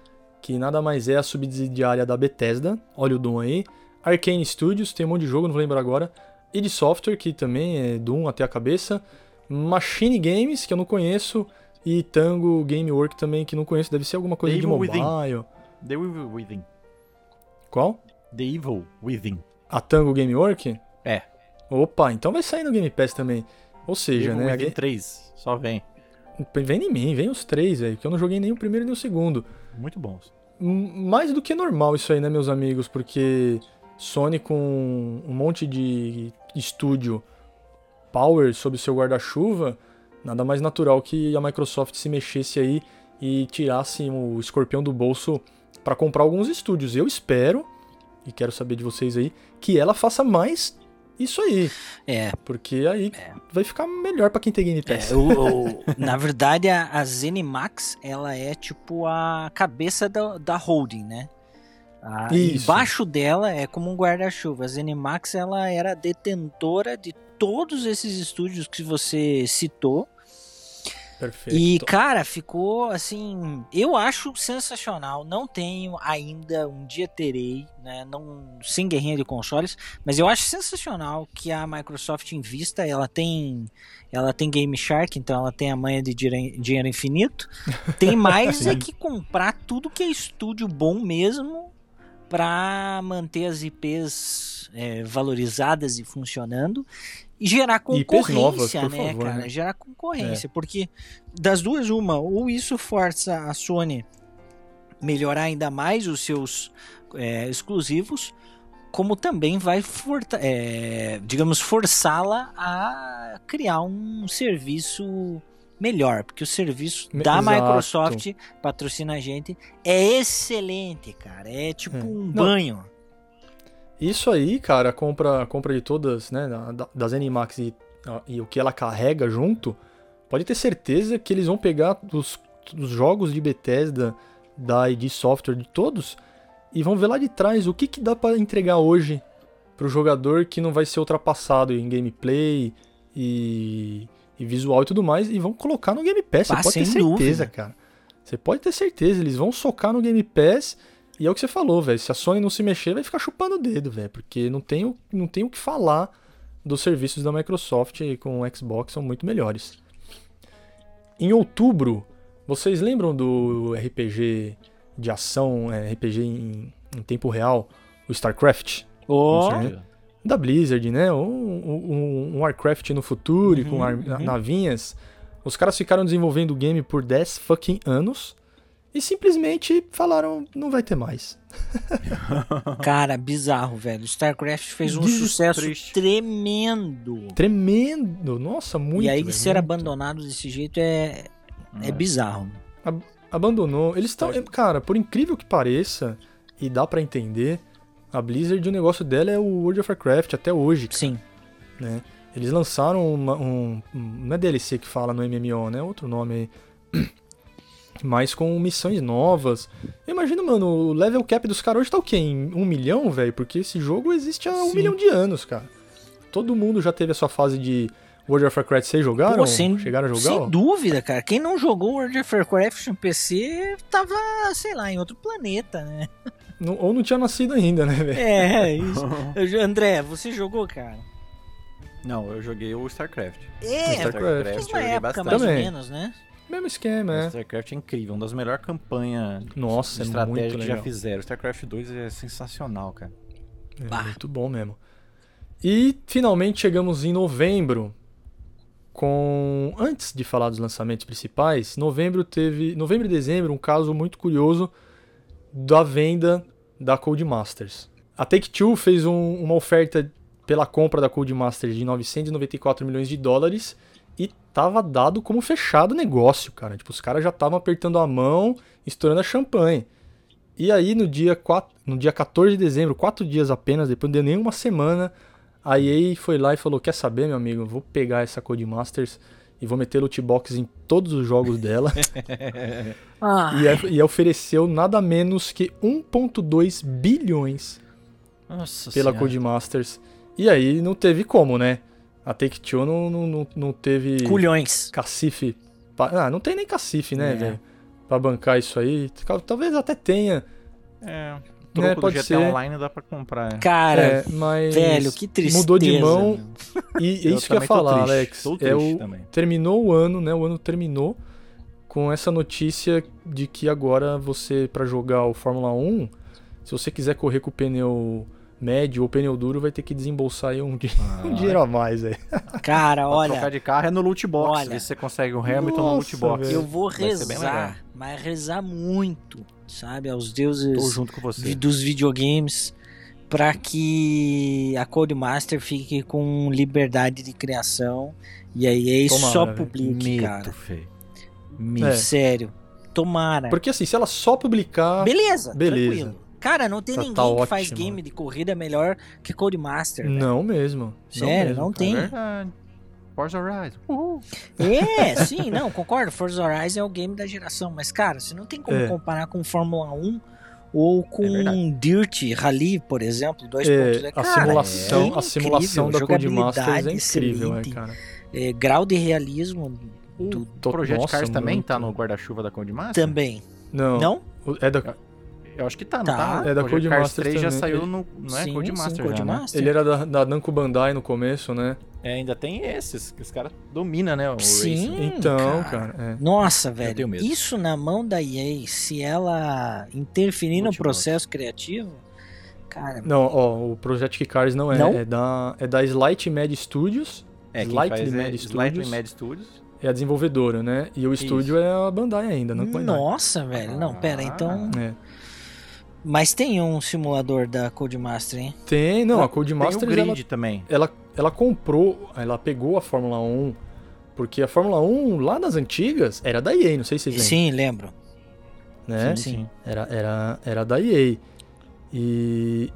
que nada mais é a subsidiária da Bethesda. Olha o Doom aí. Arcane Studios, tem um monte de jogo, não vou lembrar agora. id Software, que também é Doom até a cabeça. Machine Games, que eu não conheço. E Tango Gamework também, que não conheço. Deve ser alguma coisa The de Evil mobile. Within. The Evil Within. Qual? The Evil Within. A Tango Gamework? É. Opa, então vai sair no Game Pass também. Ou seja, Evil né? Within Ga- 3. Só vem. Vem em mim, vem os três, velho. Que eu não joguei nem o primeiro nem o segundo. Muito bons. Mais do que normal isso aí, né, meus amigos? Porque Sony com um monte de estúdio power sob o seu guarda-chuva, nada mais natural que a Microsoft se mexesse aí e tirasse o escorpião do bolso para comprar alguns estúdios. Eu espero, e quero saber de vocês aí, que ela faça mais isso aí, É. porque aí É. vai ficar melhor para quem tem Game Pass. É, o- o- na verdade, a, a ZeniMax, ela é tipo a cabeça da, da holding, né? A- embaixo dela é como um guarda-chuva. A ZeniMax, ela era detentora de todos esses estúdios que você citou. Perfeito. E, cara, ficou assim. Eu acho sensacional. Não tenho ainda, um dia terei, né? Não, sem guerrinha de consoles, mas eu acho sensacional que a Microsoft invista. Ela tem. Ela tem Game Shark, então ela tem a manha de dinhe- dinheiro infinito. Tem mais é que comprar tudo que é estúdio bom mesmo para manter as IPs é, valorizadas e funcionando gerar concorrência, novas, né, favor, cara? né? Gerar concorrência, porque das duas uma, ou isso força a Sony melhorar ainda mais os seus é, exclusivos, como também vai, forta- é, digamos, forçá-la a criar um serviço melhor, porque o serviço da Exato. Microsoft patrocina a gente é excelente, cara. É tipo É. um Não. banho. Isso aí, cara, a compra, a compra de todas, né, da, da- das Animax e, e o que ela carrega junto, pode ter certeza que eles vão pegar os, os jogos de Bethesda, da ID Software, de todos, e vão ver lá de trás o que, que dá pra entregar hoje pro jogador que não vai ser ultrapassado em gameplay e, e visual e tudo mais, e vão colocar no Game Pass. Você Ah, pode ter certeza, dúvida. cara. Você pode ter certeza, eles vão socar no Game Pass e é o que você falou, velho. Se a Sony não se mexer, vai ficar chupando o dedo, velho. Porque não tem, o, não tem o que falar dos serviços da Microsoft com o Xbox, são muito melhores. Em outubro, vocês lembram do RPG de ação, é, RPG em, em tempo real, o StarCraft? Certeza. Da Blizzard, né? Um, um- um Warcraft no futuro, Uhum, com ar- uhum. navinhas. Os caras ficaram desenvolvendo o game por 10 fucking anos e simplesmente falaram, não vai ter mais. cara, bizarro, velho. StarCraft fez um Des- sucesso triste. tremendo. Tremendo, nossa, muito. e aí velho, ser muito. abandonado desse jeito é, é bizarro. Abandonou. Eles estão, cara, por incrível que pareça, e dá pra entender, a Blizzard, o negócio dela é o World of Warcraft até hoje, Sim. né? Eles lançaram uma- um, um- não é DLC que fala no MMO, né? Outro nome aí. Mas com missões novas. Imagina, mano, o level cap dos caras hoje tá o quê? Em um milhão, velho? Porque esse jogo existe há um Sim. milhão de anos, cara. Todo mundo já teve a sua fase de World of Warcraft. Vocês jogaram? Pô, sem, Chegaram a jogar? sem ó? dúvida, cara. Quem não jogou World of Warcraft no PC tava, sei lá, em outro planeta, né? Não- ou não tinha nascido ainda, né, velho? É, isso. Eu jo- André, você jogou, cara? Não, eu joguei o StarCraft. É, StarCraft. eu mesma joguei época, bastante. mais ou menos, né? Mesmo esquema, é. StarCraft é incrível, uma das melhores campanhas Nossa, de é estratégia muito que legal. já fizeram. StarCraft 2 é sensacional, cara. É Bah. muito bom mesmo. E finalmente chegamos em novembro. com antes de falar dos lançamentos principais, novembro teve, novembro e dezembro, um caso muito curioso da venda da Codemasters. A Take-Two fez um, uma oferta pela compra da Codemasters de 994 milhões de dólares e tava dado como fechado o negócio, cara. Tipo, os caras já estavam apertando a mão, estourando a champanhe. E aí no dia, 4, no dia 14 de dezembro, quatro dias apenas, depois de nenhuma semana, a EA foi lá e falou: Quer saber, meu amigo? Vou pegar essa Codemasters e vou meter loot box em todos os jogos dela. Ah, e, e ofereceu nada menos que 1,2 bilhões Nossa pela Senhora. Codemasters. E aí não teve como, né? A Take-Two não, não, não, não teve culhões. cacife. Ah, não tem nem cacife, né, É. velho? Pra bancar isso aí. Tal- Talvez até tenha. É, o troco do pode GTA ser. Online dá pra comprar. é. Cara, é, mas. velho, que tristeza. Mudou de mão. E é isso que eu ia falar, triste, Alex. tô é o, também. terminou o ano, né? O ano terminou com essa notícia de que agora você, pra jogar o Fórmula 1, se você quiser correr com o pneu médio ou pneu duro, vai ter que desembolsar aí um, di- um dinheiro a mais aí. Cara, olha, trocar de carro é no loot box. olha. Se você consegue um Hamilton no loot Nossa, box. eu vou rezar, mas rezar muito, sabe, aos Tô deuses junto com você. dos videogames pra que a Codemaster fique com liberdade de criação e aí Tomara, só velho. publique, Medo, cara. feio. É. Medo. Sério. Tomara. Porque assim, se ela só publicar. Beleza, beleza. tranquilo. Cara, não tem Tá- ninguém tá que faz ótimo. game de corrida melhor que Codemaster. velho. Não mesmo. Sério, mesmo, não cara. É tem. verdade. Forza Horizon. Uhul. É, sim, não, concordo. Forza Horizon é o game da geração, mas cara, você não tem como É. comparar com Fórmula 1 ou com É. Dirt Rally, por exemplo, 2.0. É, a Cara, simulação, é a simulação da Codemasters é incrível, é, cara. é, grau de realismo O do- Tô- Project nossa, Cars também muito. tá no guarda-chuva da Codemaster? também. Não, Não? o- é da, Eu acho que tá, não Tá. tá? É da Cars Codemaster 3 já também. saiu Ele- no... Não é sim, Codemaster sim, já, né? Codemaster. ele era da, da Namco Bandai no começo, né? É, ainda tem esses, que os caras dominam, né? O Sim. Racing. Então, cara. cara, é. Nossa, tenho velho, medo. isso na mão da EA, se ela interferir no processo criativo, cara, Não, ó, o Project Cars não é. Não? É da, é da Slight Mad Studios. É, quem Slightly faz é Mad Slightly Studios. Mad Studios. É a desenvolvedora, né? E o estúdio é a Bandai ainda, não Bandai. nossa, velho, não, pera, Ah. então, É. mas tem um simulador da Codemaster, hein? Tem, não, a Tem o Codemasters Grid ela, também. ela, ela comprou, ela pegou a Fórmula 1, porque a Fórmula 1 lá nas antigas era da EA, não sei se vocês lembram. Sim, lembro. né? sim, sim. Era, era, era da EA. E,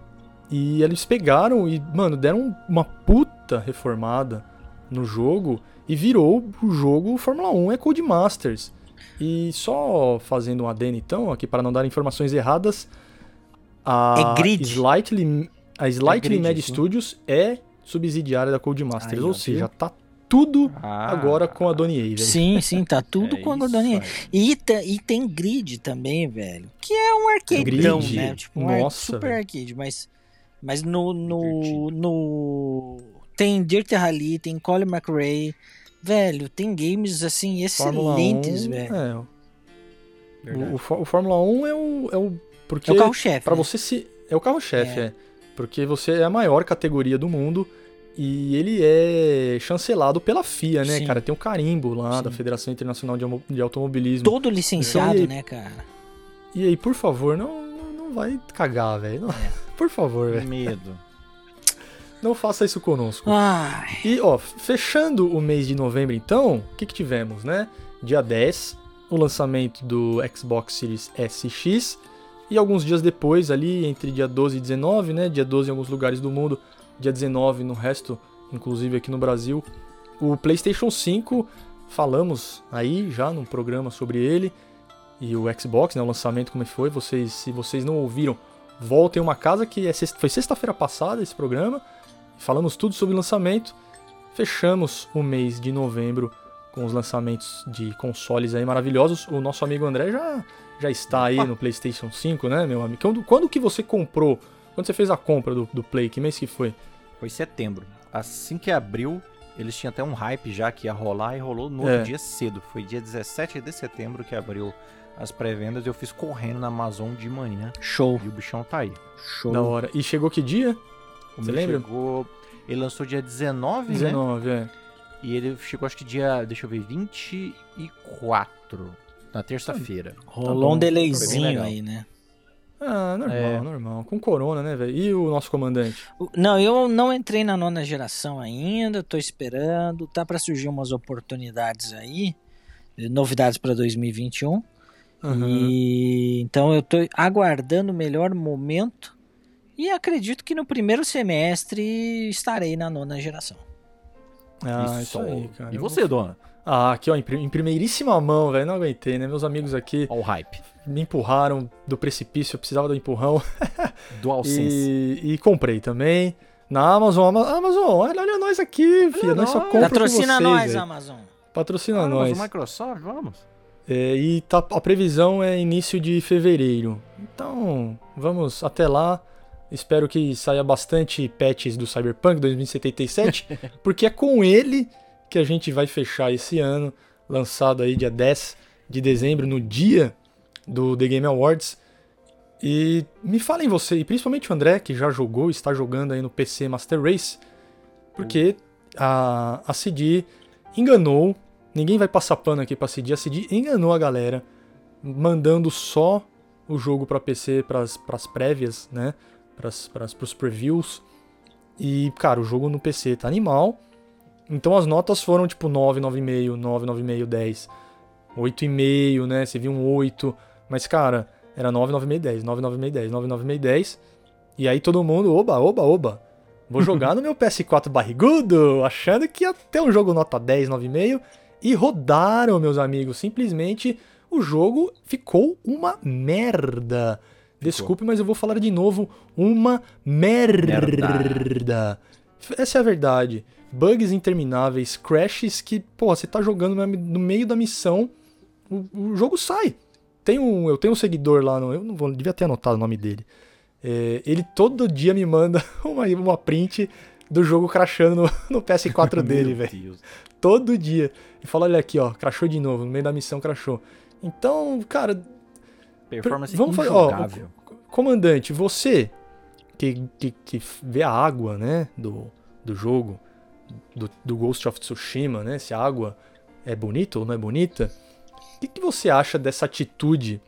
e eles pegaram e, mano, deram uma puta reformada no jogo e virou o jogo Fórmula 1 é Codemasters. E só fazendo um adendo então, aqui para não dar informações erradas, a É Grid. Slightly, a Slightly Grid, Mad sim. Studios é subsidiária da Codemasters, ó, ou seja, viu? tá tudo Ah, agora com a Donnie Yen, velho. Sim, sim, tá tudo é com a aí. E, e tem grid também, velho. Que é um arcadeão, Grid? né? Tipo, um Nossa, super velho. arcade, mas, mas no, no, no. Tem Dirt Rally, tem Colin McRae. Velho, tem games assim excelentes, 1, velho. é, o, o, o Fórmula 1 é o, é o porque É o carro-chefe. Pra né? você se. É o carro-chefe, É. é. Porque você é a maior categoria do mundo e ele é chancelado pela FIA, né, Sim. cara? Tem o carimbo lá Sim. da Federação Internacional de, Automobilismo. Todo licenciado, Então, e- né, cara? E aí, por favor, não, não, vai cagar, velho. Não- Por favor, velho. Medo. Não faça isso conosco. Ai, E, ó, fechando o mês de novembro, então, o que, que tivemos, né? Dia 10, o lançamento do Xbox Series SX. E alguns dias depois, ali, entre dia 12 e 19, né? Dia 12 em alguns lugares do mundo, dia 19 no resto, inclusive aqui no Brasil, o PlayStation 5. Falamos aí já num programa sobre ele. E o Xbox, né? O lançamento, como é foi. Vocês, se vocês não ouviram, voltem uma casa que é sexta- foi sexta-feira passada esse programa. Falamos tudo sobre o lançamento. Fechamos o mês de novembro com os lançamentos de consoles aí maravilhosos. O nosso amigo André já, já está aí no PlayStation 5, né, meu amigo? Quando, quando que você comprou? Quando você fez a compra do, do Play? Que mês que foi? Foi setembro. Assim que abriu, eles tinham até um hype já que ia rolar e rolou no outro É. dia cedo. Foi dia 17 de setembro que abriu as pré-vendas e eu fiz correndo na Amazon de manhã. show, E o bichão tá aí. show. Da hora. E chegou que dia? O Você lembra? Chegou... Ele lançou dia 19, né? 19, é. E ele chegou, acho que dia, deixa eu ver, 24, na terça-feira. Rolou Tá um bom, foi bem delayzinho aí, né? Ah, normal, É. normal. Com corona, né, velho? E o nosso comandante? Não, eu não entrei na nona geração ainda, tô esperando, tá pra surgir umas oportunidades aí, novidades pra 2021. Aham. E então eu tô aguardando o melhor momento e acredito que no primeiro semestre estarei na nona geração. Ah, Isso. isso aí, cara. E você, vou- dona? Ah, aqui, ó, em, em primeiríssima mão, velho. Não aguentei, né? Meus amigos aqui Olha o hype. me empurraram do precipício, eu precisava do empurrão. DualSense. E, e comprei também. Na Amazon, Ama- Amazon, olha, olha nós aqui, filha. Nós só nós. compramos Patrocina vocês, nós, velho. Amazon. Patrocina Vamos, nós. Microsoft, vamos. É, e tá- a previsão é início de fevereiro. Então, vamos até lá. Espero que saia bastante patches do Cyberpunk 2077, porque é com ele que a gente vai fechar esse ano, lançado aí dia 10 de dezembro, no dia do The Game Awards. E me falem você, e principalmente o André, que já jogou, está jogando aí no PC Master Race, porque a, a CD enganou Ninguém vai passar pano aqui pra CD. A CD enganou a galera, mandando só o jogo pra PC pras, pras prévias, né? Pras, pros previews. E, cara, o jogo no PC tá animal. Então as notas foram tipo 9, 9,5, 9, 9,5, 10. 8,5, né? Você viu um 8. Mas, cara, era 9, 9,5, 10. 9, 9,5, 10. 9, 9,5, 10. E aí todo mundo, oba, oba, oba. Vou jogar no meu PS4 barrigudo, achando que ia ter um jogo nota 10, 9,5. E rodaram, meus amigos. Simplesmente o jogo ficou uma merda. Desculpe, mas eu vou falar de novo. Uma merda. Essa é a verdade. Bugs intermináveis, crashes que, pô, você tá jogando no meio da missão, o, o jogo sai. Tem um, eu tenho um seguidor lá, no, eu não vou, devia ter anotado o nome dele. É, ele todo dia me manda uma, uma print do jogo crashando no, no PS4 dele, velho. Todo dia. E fala, olha aqui, ó, crashou de novo, no meio da missão crashou. Então, cara, Performance Vamos fazer- ó, comandante, você que, que, que vê a água, né, do, do jogo, do, do Ghost of Tsushima, né, se a água é bonita ou não é bonita, o que, que você acha dessa atitude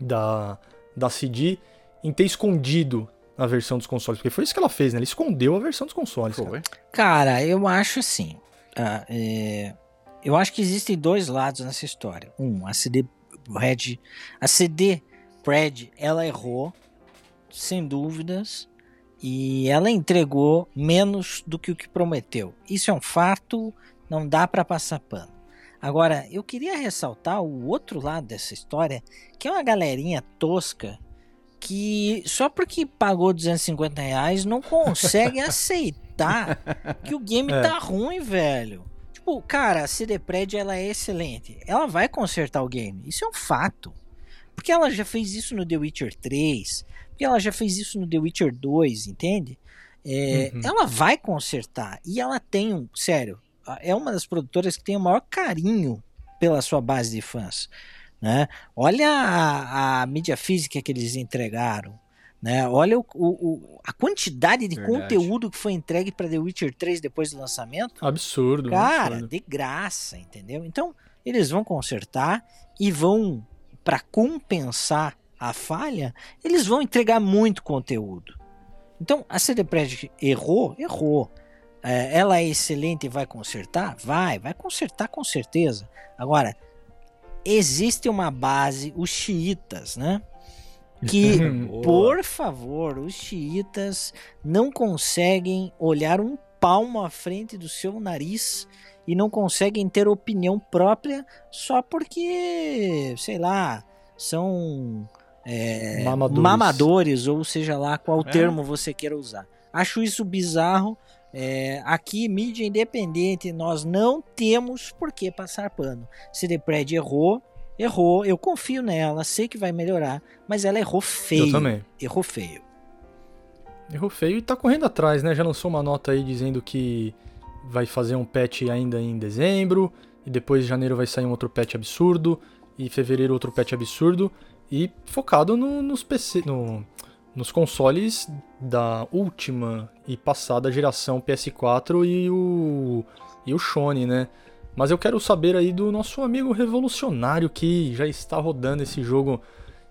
da, da CD em ter escondido a versão dos consoles? Porque foi isso que ela fez, né? Ela escondeu a versão dos consoles. cara. Cara, eu acho assim. ah, é, eu acho que existem dois lados nessa história. Um, a CD Red, a CD Pred, ela errou, sem dúvidas, e ela entregou menos do que o que prometeu. Isso é um fato, não dá para passar pano. Agora, eu queria ressaltar o outro lado dessa história, que é uma galerinha tosca que só porque pagou 250 reais não consegue aceitar que o game É. tá ruim, velho. Tipo, cara, a CD Pred ela é excelente. Ela vai consertar o game. Isso é um fato. Porque ela já fez isso no The Witcher 3. Porque ela já fez isso no The Witcher 2, entende? É, Uhum. Ela vai consertar. E ela tem um. Sério, é uma das produtoras que tem o maior carinho pela sua base de fãs. Né? Olha a, a mídia física que eles entregaram. Né? Olha o, o- a quantidade de Verdade. conteúdo que foi entregue para The Witcher 3 depois do lançamento. Absurdo. Cara, absurdo. de graça, entendeu? Então, eles vão consertar e vão, para compensar a falha, eles vão entregar muito conteúdo. Então, a CD Projekt errou? Errou. É, ela é excelente e vai consertar? Vai, vai consertar com certeza. Agora, existe uma base, os xiitas, né? Que, por favor, os xiitas não conseguem olhar um palmo à frente do seu nariz e não conseguem ter opinião própria só porque, sei lá, são é, Mamadores. mamadores, ou seja lá qual É. termo você queira usar. Acho isso bizarro. É, aqui, mídia independente, nós não temos por que passar pano. CD Pred errou, errou, eu confio nela, sei que vai melhorar, mas ela errou feio. Eu também. Errou feio. Errou feio e tá correndo atrás, né? Já lançou uma nota aí dizendo que vai fazer um patch ainda em dezembro, e depois de janeiro vai sair um outro patch absurdo, e em fevereiro outro patch absurdo, e focado no, nos PC, no, nos consoles da última e passada geração PS4 e o e o Shone, né? Mas eu quero saber aí do nosso amigo revolucionário que já está rodando esse jogo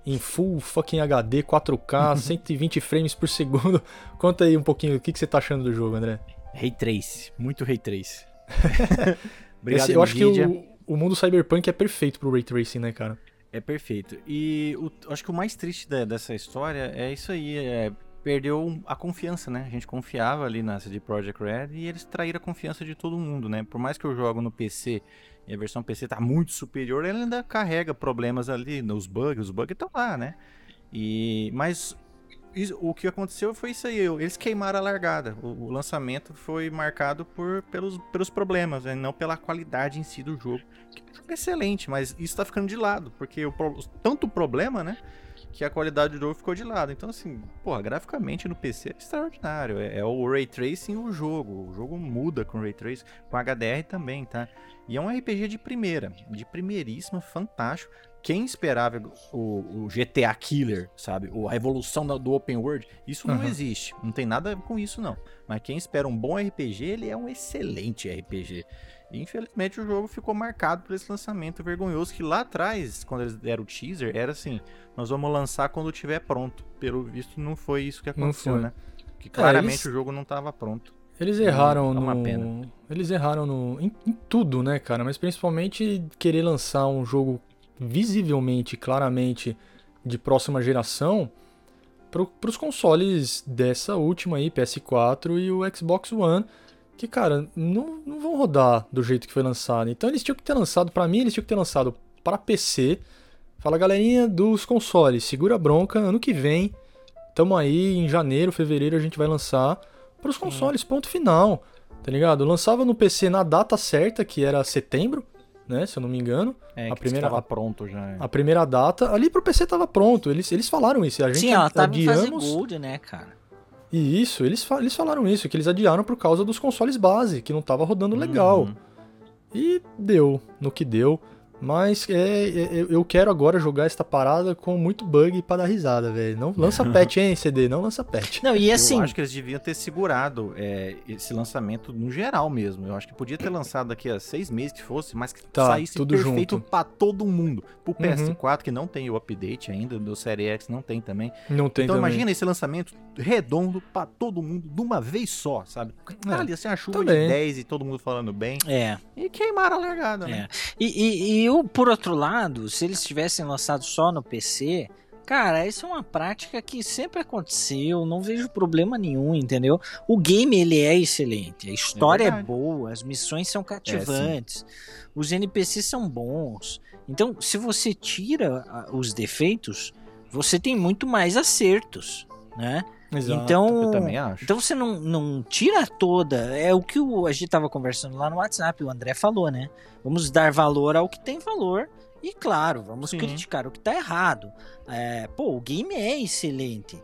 em full fucking HD, 4K, 120 frames por segundo. Conta aí um pouquinho o que, que você tá achando do jogo, André. Ray Trace, muito Ray Trace. Obrigado, Esse, eu acho que o, o mundo cyberpunk é perfeito pro Ray Tracing, né, cara? É perfeito. E o, acho que o mais triste da, dessa história é isso aí, é perdeu a confiança, né? A gente confiava ali na CD Projekt Red e eles traíram a confiança de todo mundo, né? Por mais que eu jogo no PC e a versão PC tá muito superior, ela ainda carrega problemas ali nos bugs, os bugs estão lá, né? E mas isso, o que aconteceu foi isso aí, eles queimaram a largada. O, o lançamento foi marcado por, pelos, pelos problemas, né? não pela qualidade em si do jogo. Que é excelente, mas isso tá ficando de lado, porque o, tanto problema, né? Que a qualidade do jogo ficou de lado. Então, assim, porra, graficamente no PC é extraordinário. É, é, o Ray Tracing o jogo. O jogo muda com Ray Tracing, com HDR também, tá? E é um RPG de primeira, de primeiríssima, fantástico. Quem esperava o, o GTA Killer, sabe? a revolução do, do Open World, isso não uhum. existe. Não tem nada com isso, não. Mas quem espera um bom RPG, ele é um excelente RPG. E infelizmente o jogo ficou marcado por esse lançamento vergonhoso que lá atrás, quando eles deram o teaser, era assim, nós vamos lançar quando tiver pronto. Pelo visto não foi isso que aconteceu, né? Que claramente é, eles... o jogo não estava pronto. Eles erraram é no. Pena. Eles erraram no. Em, em, tudo, né, cara? Mas principalmente querer lançar um jogo visivelmente, claramente, de próxima geração para os consoles dessa última aí, PS4 e o Xbox One que, cara, não, não vão rodar do jeito que foi lançado. Então eles tinham que ter lançado, para mim, eles tinham que ter lançado para PC. Fala, galerinha dos consoles, segura a bronca, ano que vem, tamo aí, em janeiro, fevereiro, a gente vai lançar pros consoles, ponto final, tá ligado? Lançava no PC na data certa, que era setembro, né, se eu não me engano. É, a primeira tava pronto já. É. A primeira data, ali pro PC tava pronto, eles, eles falaram isso, a gente Sim, ela tava adiamos... em gold, né, cara? E isso, eles, eles falaram isso, que eles adiaram por causa dos consoles base, que não tava rodando legal. Uhum. E deu no que deu. Mas é, é, eu quero agora jogar esta parada com muito bug para dar risada, velho. Não lança patch, hein, CD? Não lança patch. Não, e assim. Eu acho que eles deviam ter segurado é, esse lançamento no geral mesmo. Eu acho que podia ter lançado daqui a seis meses que fosse, mas que tá, saísse tudo perfeito para todo mundo. Pro PS4, uhum. que não tem o update ainda, do Série X não tem também. Não tem Então também. imagina esse lançamento redondo para todo mundo de uma vez só, sabe? Cara, ia ser uma chuva também. de 10 e todo mundo falando bem. É. E queimaram a largada, né? É. E, e, e por outro lado, se eles tivessem lançado só no PC, cara, isso é uma prática que sempre aconteceu, não vejo problema nenhum, entendeu? O game ele é excelente, a história é, é boa, as missões são cativantes, é, os NPCs são bons. Então, se você tira os defeitos, você tem muito mais acertos, né? Exato, então, então você não, não tira toda. É o que o, a gente estava conversando lá no WhatsApp, o André falou, né? Vamos dar valor ao que tem valor. E claro, vamos Sim. criticar o que está errado. É, pô, o game é excelente.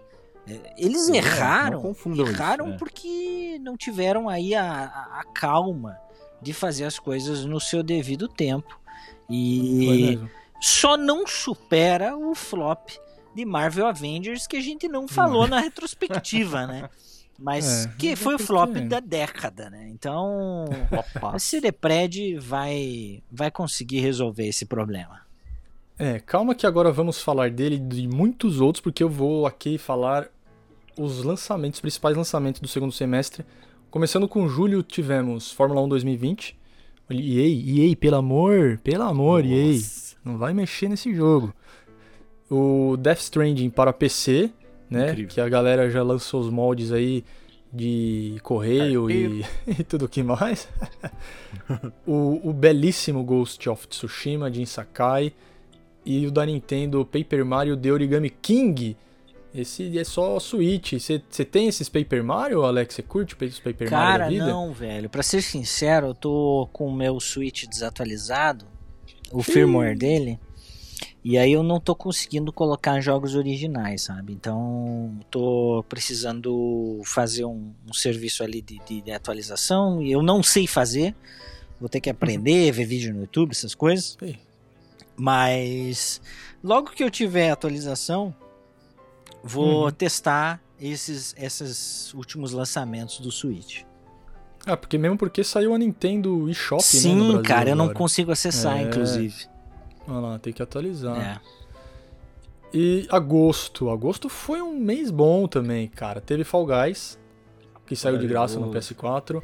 É, eles Sim, erraram, erraram isso, né? porque não tiveram aí a, a, a, calma de fazer as coisas no seu devido tempo. E só não supera o flop de Marvel Avengers que a gente não falou na retrospectiva, né? Mas é, que foi o flop da década, né? Então, a Cilepred vai, vai conseguir resolver esse problema. É, calma que agora vamos falar dele e de muitos outros, porque eu vou aqui falar os lançamentos, os principais lançamentos do segundo semestre. Começando com julho, tivemos Fórmula 1 2020. EA, EA, pelo amor, pelo amor, Nossa. EA, não vai mexer nesse jogo o Death Stranding para PC, né? Incrível. Que a galera já lançou os moldes aí de correio e, e, tudo que mais. o, o, belíssimo Ghost of Tsushima de Sakai e o da Nintendo Paper Mario The Origami King. Esse é só Switch. Você tem esses Paper Mario, Alex? Você curte esses Paper Cara, Mario da vida? não, velho. Pra ser sincero, eu tô com o meu Switch desatualizado. O firmware dele. E aí eu não tô conseguindo colocar jogos originais, sabe? Então tô precisando fazer um, um serviço ali de, de, de, atualização e eu não sei fazer. Vou ter que aprender, ver vídeo no YouTube, essas coisas. Sim. Mas logo que eu tiver atualização, vou Uhum. testar esses, esses últimos lançamentos do Switch. Ah, porque mesmo porque saiu a Nintendo eShop, né? Sim, Brasil cara, eu não consigo acessar, É. inclusive. Olha lá, tem que atualizar. É. E agosto. Agosto foi um mês bom também, cara. Teve Fall Guys, que saiu de graça no Maravilhoso. PS4.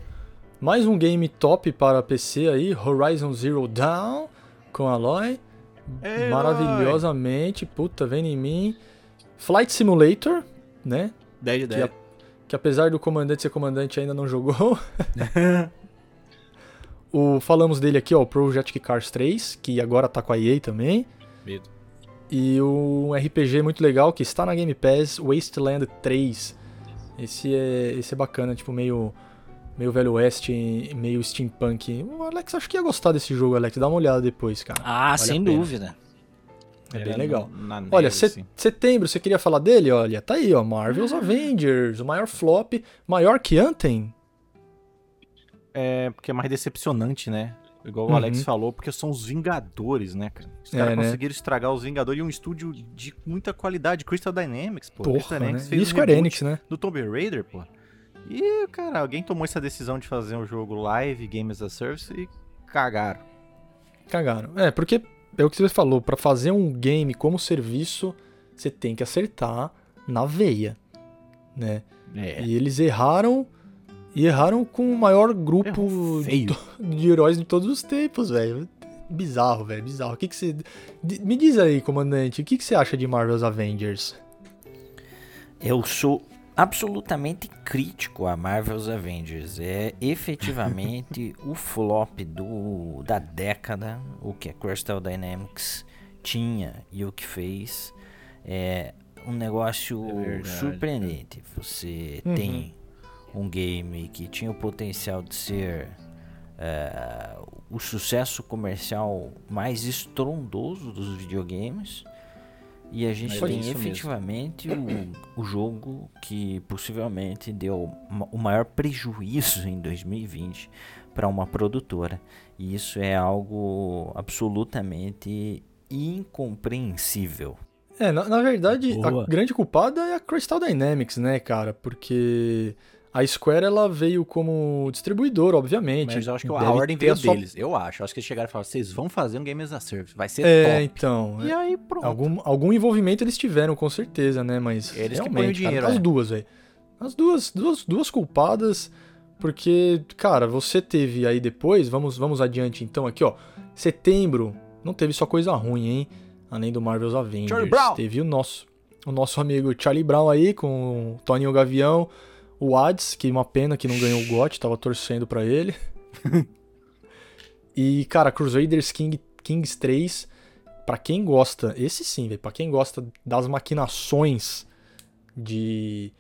Mais um game top para PC aí, Horizon Zero Dawn, com Aloy. Aloy! Maravilhosamente. Puta, vem em mim. Flight Simulator, né? 10 de Que, 10. a- que apesar do comandante ser comandante, ainda não jogou. o, falamos dele aqui, ó, o Project Cars 3, que agora tá com a EA também. Medo. E um RPG muito legal que está na Game Pass, Wasteland 3. Esse é, esse é bacana, tipo meio meio velho oeste, meio steampunk. O Alex acho que ia gostar desse jogo, Alex. Dá uma olhada depois, cara. Ah, Vale sem dúvida. É Ele bem legal. na- na Olha, neve, se- assim. setembro, você queria falar dele? Olha, tá aí, ó, Marvel's Avengers, o maior flop, maior que Anthem. É, porque é mais decepcionante, né? Igual Uhum. o Alex falou, porque são os Vingadores, né, cara? Os É, caras né? conseguiram estragar os Vingadores e um estúdio de muita qualidade, Crystal Dynamics, pô. Porra, Crystal né? Dynamics E fez um Square reboot Enix, né? do Tomb Raider, pô. E, cara, alguém tomou essa decisão de fazer um jogo live, Game as a Service, e cagaram. Cagaram. É, porque é o que você falou, pra fazer um game como serviço, você tem que acertar na veia, né? É. E eles erraram e erraram com o maior grupo de, de heróis de todos os tempos, velho. Bizarro, velho, bizarro. O que que você Me diz aí, comandante, o que que você acha de Marvel's Avengers? Eu sou absolutamente crítico a Marvel's Avengers. É efetivamente o flop do, da década, o que a Crystal Dynamics tinha e o que fez. É um negócio É surpreendente. Você Uhum. tem um game que tinha o potencial de ser é, o sucesso comercial mais estrondoso dos videogames. E a gente Foi tem mesmo. efetivamente o, o jogo que possivelmente deu o maior prejuízo em 2020 para uma produtora. E isso é algo absolutamente incompreensível. É, na, na verdade, Boa. a grande culpada é a Crystal Dynamics, né, cara? Porque a Square ela veio como distribuidor, obviamente. Mas eu acho que a ordem veio sua- deles. Eu acho. Acho que eles chegaram e falaram, vocês vão fazer um Game as a Service. Vai ser É, top. então. E aí, pronto. Algum, algum envolvimento eles tiveram, com certeza, né? Mas. Eles que realmente, põem o dinheiro, cara, As é. duas, velho. As duas, duas, duas culpadas. Porque, cara, você teve aí depois. Vamos, vamos adiante então aqui, ó. Setembro. Não teve só coisa ruim, hein? Além do Marvel's Avengers. Charlie Brown. Teve o nosso, o nosso amigo Charlie Brown aí, com o Toninho Gavião. O Ads, que uma pena que não ganhou o GOT, tava torcendo pra ele. e, cara, Crusaders King, Kings 3. Pra quem gosta, esse sim, velho, pra quem gosta das maquinações de,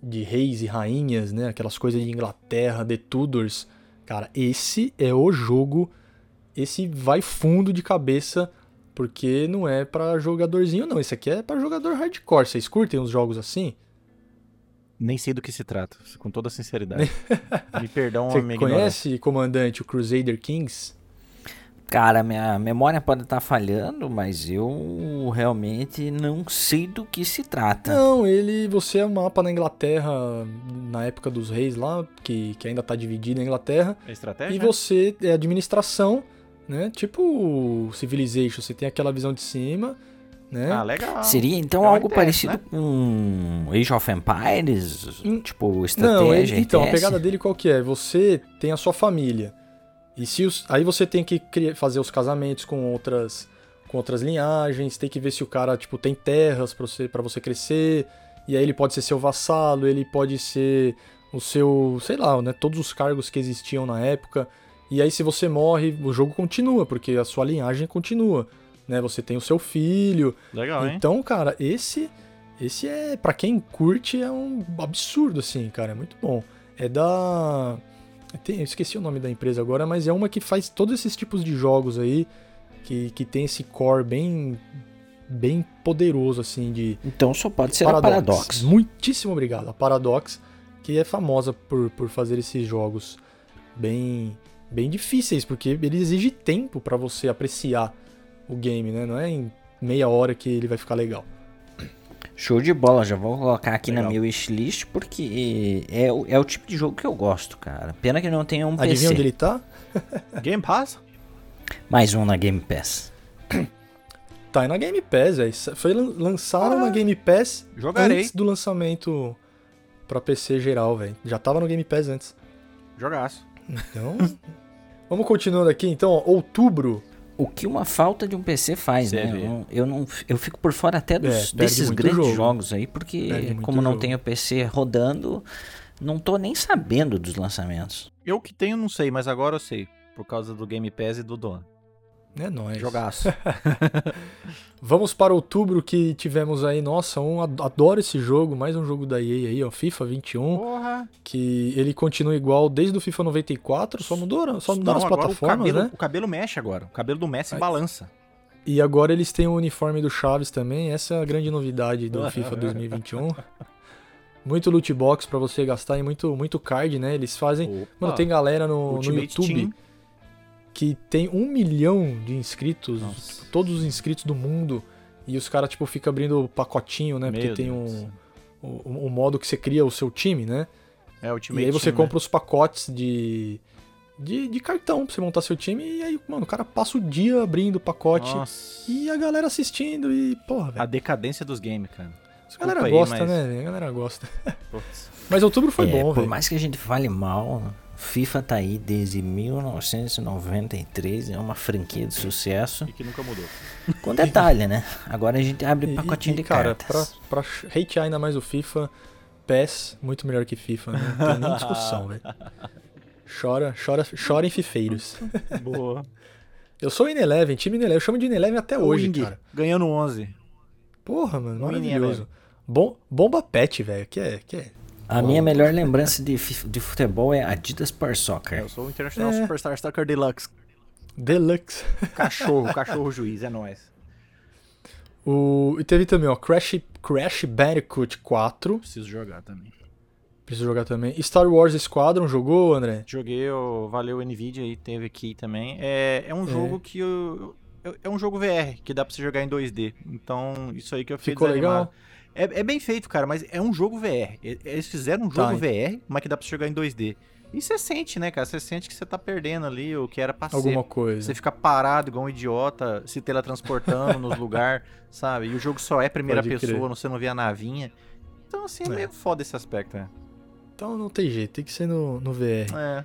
de reis e rainhas, né? Aquelas coisas de Inglaterra, The Tudors. Cara, esse é o jogo. Esse vai fundo de cabeça, porque não é pra jogadorzinho, não. Esse aqui é pra jogador hardcore. Vocês curtem os jogos assim? Nem sei do que se trata, com toda sinceridade. Me perdão Você a minha ignorância. conhece, comandante, o Crusader Kings? Cara, minha memória pode estar falhando, mas eu realmente não sei do que se trata. Não, ele. Você é um mapa na Inglaterra, na época dos reis lá, que, que ainda tá dividido na Inglaterra. É estratégia? E você é administração, né? Tipo Civilization, você tem aquela visão de cima, né? Ah, legal. Seria então É algo RTS, parecido né? com Age of Empires? Hum, tipo, Não, estratégia? ele- então, a pegada dele qual que é? Você tem a sua família. E se os- aí você tem que criar- fazer os casamentos com outras com outras linhagens, tem que ver se o cara tipo tem terras para você para você crescer, e aí ele pode ser seu vassalo, ele pode ser o seu, sei lá, né, todos os cargos que existiam na época. E aí se você morre, o jogo continua, porque a sua linhagem continua, né? Você tem o seu filho, Legal, hein? então, cara, esse esse é Pra quem curte é um absurdo assim, cara, é muito bom. É da tem- eu esqueci o nome da empresa agora, mas é uma que faz todos esses tipos de jogos aí que, que tem esse core bem bem poderoso assim de Então só pode ser a Paradox. Muitíssimo obrigado. A Paradox, que é famosa por, por fazer esses jogos bem bem difíceis, porque ele exige tempo pra você apreciar o game, né? Não é em meia hora que ele vai ficar legal. Show de bola, já vou colocar aqui Legal. na minha wishlist porque é, o- é o tipo de jogo que eu gosto, cara. Pena que não tenha um Adivinha PC. onde ele tá? Game Pass? Mais um na Game Pass. Tá aí na Game Pass, velho. Foi lan- lançaram Ah, na Game Pass jogarei. antes do lançamento pra PC geral, velho. Já tava no Game Pass antes. Jogaço. Então, vamos continuando aqui. Então, ó, outubro. O que uma falta de um PC faz, né? Eu não, eu não- eu fico por fora até dos- É, desses grandes jogo. jogos aí, porque como não jogo. tenho PC rodando, não tô nem sabendo dos lançamentos. Eu que tenho, não sei, mas agora eu sei. Por causa do Game Pass e do dono. É nóis. Jogaço. Vamos para outubro que tivemos aí, nossa, um ad- adoro esse jogo, mais um jogo da EA aí, ó, FIFA 21, Porra. que ele continua igual desde o FIFA 94, só mudou, só mudaram Não, as plataformas, o cabelo, né? O cabelo mexe agora. O cabelo do Messi Ai. balança. E agora eles têm o uniforme do Chaves também, essa é a grande novidade do FIFA 2021. Muito loot box pra você gastar e muito, muito card, né? Eles fazem. Opa. Mano, tem galera no, no YouTube Team. Que tem um milhão de inscritos, Nossa. todos os inscritos do mundo, e os caras, tipo, ficam abrindo pacotinho, né? Porque Meu tem Deus. um, o, o modo que você cria o seu time, né? É, Ultimate e aí você Team, né? compra os pacotes de, de, de cartão pra você montar seu time, e aí, mano, o cara passa o dia abrindo o pacote Nossa. e a galera assistindo, e, porra, A velho. decadência dos games, cara. A Desculpa galera aí, gosta, mas- né? velho? A galera gosta. Putz. Mas outubro foi É, bom, por velho. mais que a gente fale mal, FIFA tá aí desde 1993, é uma franquia de sucesso. E que nunca mudou. Com detalhe, né? Agora a gente abre E- pacotinho e, de cara, cartas. pra, pra hatear ainda mais o FIFA, PES, muito melhor que FIFA, né? não tem nem discussão, velho. Chora, chora, chora em fifeiros. Boa. Eu sou Ineleven, time Ineleven, eu chamo de Ineleven até hoje, Wing, cara. Ganhando 11. Porra, mano, Winning maravilhoso. Bom, bomba pet, velho, que é, que é... A minha melhor lembrança de, de futebol é Adidas Power Soccer. Eu sou o International É. Superstar Soccer Deluxe. Deluxe. Cachorro, cachorro juiz, é nóis. O, e teve também, ó, Crash, Crash Bandicoot 4, Preciso jogar também. preciso jogar também. Star Wars Squadron, jogou, André? Joguei, o valeu o Nvidia e teve aqui também. É, é um jogo que eu, eu- é um jogo VR que dá pra você jogar em 2D. Então, isso aí que eu fiquei Ficou desanimado. legal? É, é bem feito, cara, mas é um jogo VR. Eles fizeram um Tá, jogo hein. VR, mas que dá pra jogar em 2D. E você sente, né, cara? Você sente que você tá perdendo ali o que era pra Alguma ser. coisa. Você fica parado igual um idiota, se teletransportando nos lugares, sabe? E o jogo só é primeira Pode crer. pessoa, você não vê a navinha. Então, assim, é, É. meio foda esse aspecto, né? Então não tem jeito, tem que ser no, no VR. É.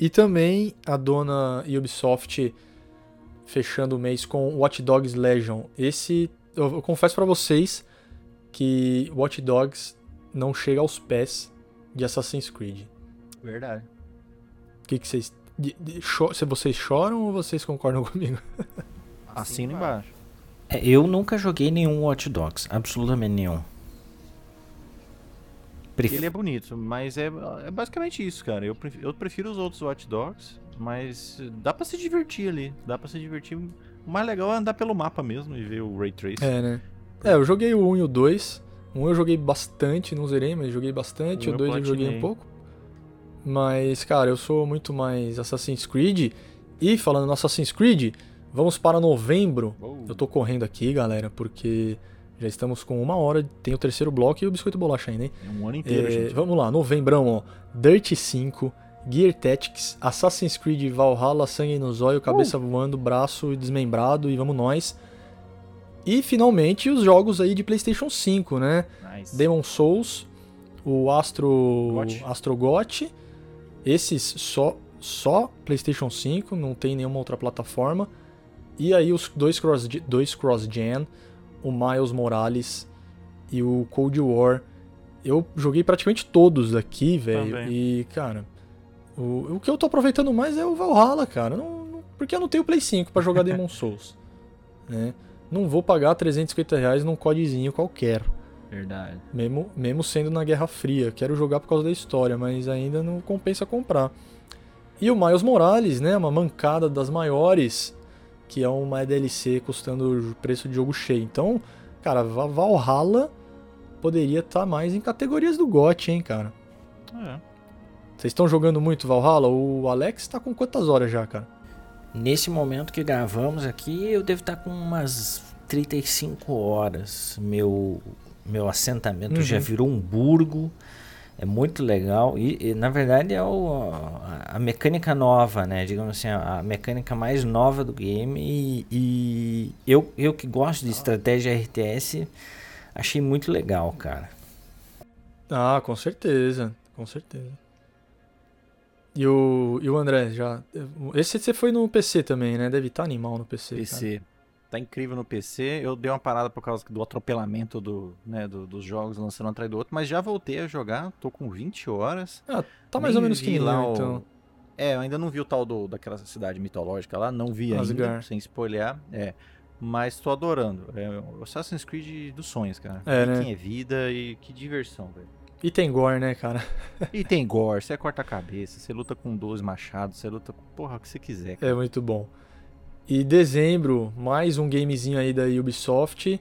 E também a dona Ubisoft fechando o mês com Watch Dogs Legion. Esse, eu, eu confesso pra vocês que Watch Dogs não chega aos pés de Assassin's Creed. Verdade. O que, que vocês. de- de- cho- se vocês choram ou vocês concordam comigo? Assina embaixo. É, eu nunca joguei nenhum Watch Dogs, absolutamente nenhum. Pref- Ele é bonito, mas é, é basicamente isso, cara. Eu prefiro, eu prefiro os outros Watch Dogs, mas dá pra se divertir ali. Dá pra se divertir. O mais legal é andar pelo mapa mesmo e ver o Ray Trace. É, né? É, eu joguei o 1 e o 2. O 1 eu joguei bastante, não zerei, mas joguei bastante. O O eu 2 eu joguei um pouco. Mas, cara, eu sou muito mais Assassin's Creed. E falando no Assassin's Creed, vamos para novembro. Eu tô correndo aqui, galera, porque já estamos com uma hora. Tem o terceiro bloco e o biscoito bolacha ainda, hein? É um ano inteiro, É, gente. vamos lá, novembrão, ó. Dirt 5, Gear Tactics, Assassin's Creed Valhalla, Sangue no Zóio, Cabeça voando, Braço desmembrado e vamos nós. E finalmente os jogos aí de PlayStation 5, né? Nice. Demon Souls, o Astro GOT. Astro GOT, esses só só PlayStation 5, não tem nenhuma outra plataforma. E aí os dois cross dois cross gen, o Miles Morales e o Cold War. Eu joguei praticamente todos aqui, velho. E, cara, o, o que eu tô aproveitando mais é o Valhalla, cara. Não- não- porque eu não tenho Play 5 pra jogar Demon Souls. Né? Não vou pagar 350 reais num codezinho qualquer. Verdade. Mesmo, mesmo sendo na Guerra Fria. Quero jogar por causa da história, mas ainda não compensa comprar. E o Miles Morales, né? Uma mancada das maiores, que é uma DLC custando o preço de jogo cheio. Então, cara, Va- Valhalla poderia estar mais em categorias do GOT, hein, cara. É. Vocês estão jogando muito Valhalla? O Alex tá com quantas horas já, cara? Nesse momento que gravamos aqui, eu devo estar com umas 35 horas. Meu meu assentamento Uhum. já virou um burgo. É muito legal e, e, na verdade é o, a, a mecânica nova, né? Digamos assim, a, a mecânica mais nova do game e, e eu, eu que gosto de estratégia RTS achei muito legal, cara. Ah, com certeza, com certeza. E o, e o André, já. Esse você foi no PC também, né? Deve estar animal no PC. cara. PC. Tá incrível no PC. Eu dei uma parada por causa do atropelamento do, né, do- dos jogos lançando um atrás do outro, mas já voltei a jogar. Tô com 20 horas. Ah, tá mais Nem ou menos que lá o- então. É, eu ainda não vi o tal do, daquela cidade mitológica lá, não vi ainda, sem spoiler. É. Mas tô adorando. É o Assassin's Creed dos sonhos, cara. É, né? Quem é vida e que diversão, velho. E tem gore, né, cara? E tem gore, você corta a cabeça, você luta com 12 machados, você luta com porra o que você quiser. cara. É muito bom. E dezembro, mais um gamezinho aí da Ubisoft.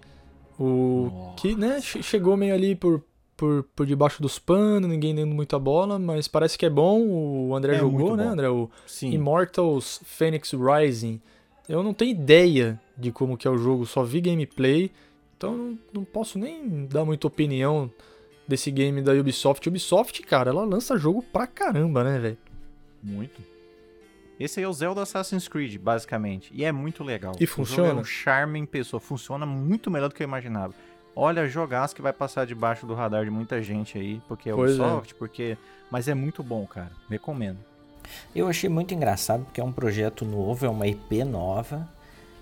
O que, né, che- chegou meio ali por, por, por debaixo dos panos, ninguém dando muita bola, mas parece que é bom. O André É jogou, né. André? O Sim. Immortals Phoenix Rising. Eu não tenho ideia de como que é o jogo, só vi gameplay, então não, não posso nem dar muita opinião desse game da Ubisoft. Ubisoft, cara, ela lança jogo pra caramba, né, velho? Muito. Esse aí é o Zelda Assassin's Creed, basicamente. E é muito legal. E O jogo funciona? É um charme em pessoa. Funciona muito melhor do que eu imaginava. Olha, jogaço que vai passar debaixo do radar de muita gente aí, porque é Pois é. Ubisoft, porque... Mas é muito bom, cara. Recomendo. Eu achei muito engraçado porque é um projeto novo, é uma IP nova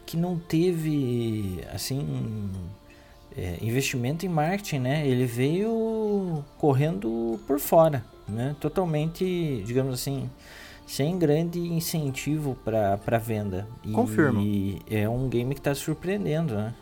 que não teve assim é, investimento em marketing, né? Ele veio correndo por fora, né? Totalmente, digamos assim, sem grande incentivo para venda. E Confirmo. é um game que está surpreendendo, né?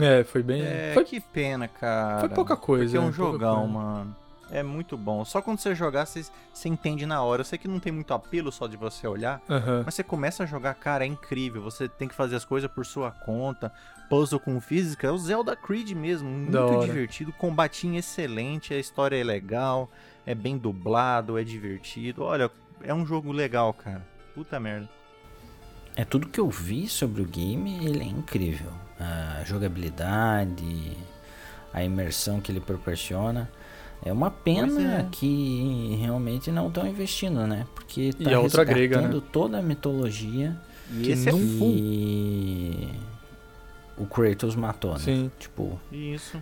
É, foi bem. É, foi, que pena, cara. foi pouca coisa. Porque é um né? Jogão, coisa. mano. É muito bom. Só quando você jogar, você, você entende na hora. Eu sei que não tem muito apelo só de você olhar, Aham. Mas você começa a jogar, cara, é incrível. Você tem que fazer as coisas por sua conta. Puzzle com física. É o Zelda Creed mesmo. Muito divertido. Combatinho excelente. A história é legal. É bem dublado. É divertido. Olha, é um jogo legal, cara. Puta merda. É tudo que eu vi sobre o game, ele é incrível. A jogabilidade, a imersão que ele proporciona. É uma pena é. que realmente não estão investindo, né? Porque tá E a outra grega, resgatando toda a mitologia E Que esse é que o Kratos matou, né? Sim. Tipo, Isso.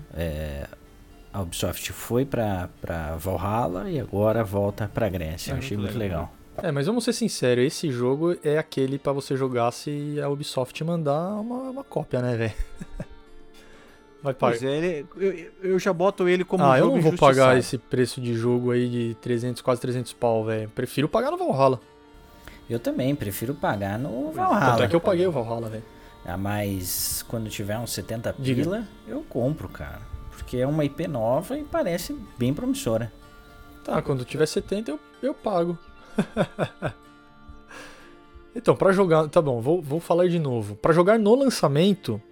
a Ubisoft foi pra, pra Valhalla e agora volta pra Grécia. É achei muito muito legal. É, mas vamos ser sinceros, esse jogo é aquele pra você jogar se a Ubisoft mandar uma, uma cópia, né, velho? Vai pagar. Pois é, ele- eu, eu já boto ele como ah, eu jogo não vou pagar esse preço de jogo aí de 300, quase 300 pau, velho. Prefiro pagar no Valhalla. Eu também prefiro pagar no. Valhalla. Tanto é que eu paguei o Valhalla, velho. Ah, mas quando tiver uns 70 Diga. pila, eu compro, cara. Porque é uma IP nova e parece bem promissora. Tá, quando tiver 70 eu, eu pago. então, pra jogar. Tá bom, vou, vou falar de novo. Pra jogar no lançamento,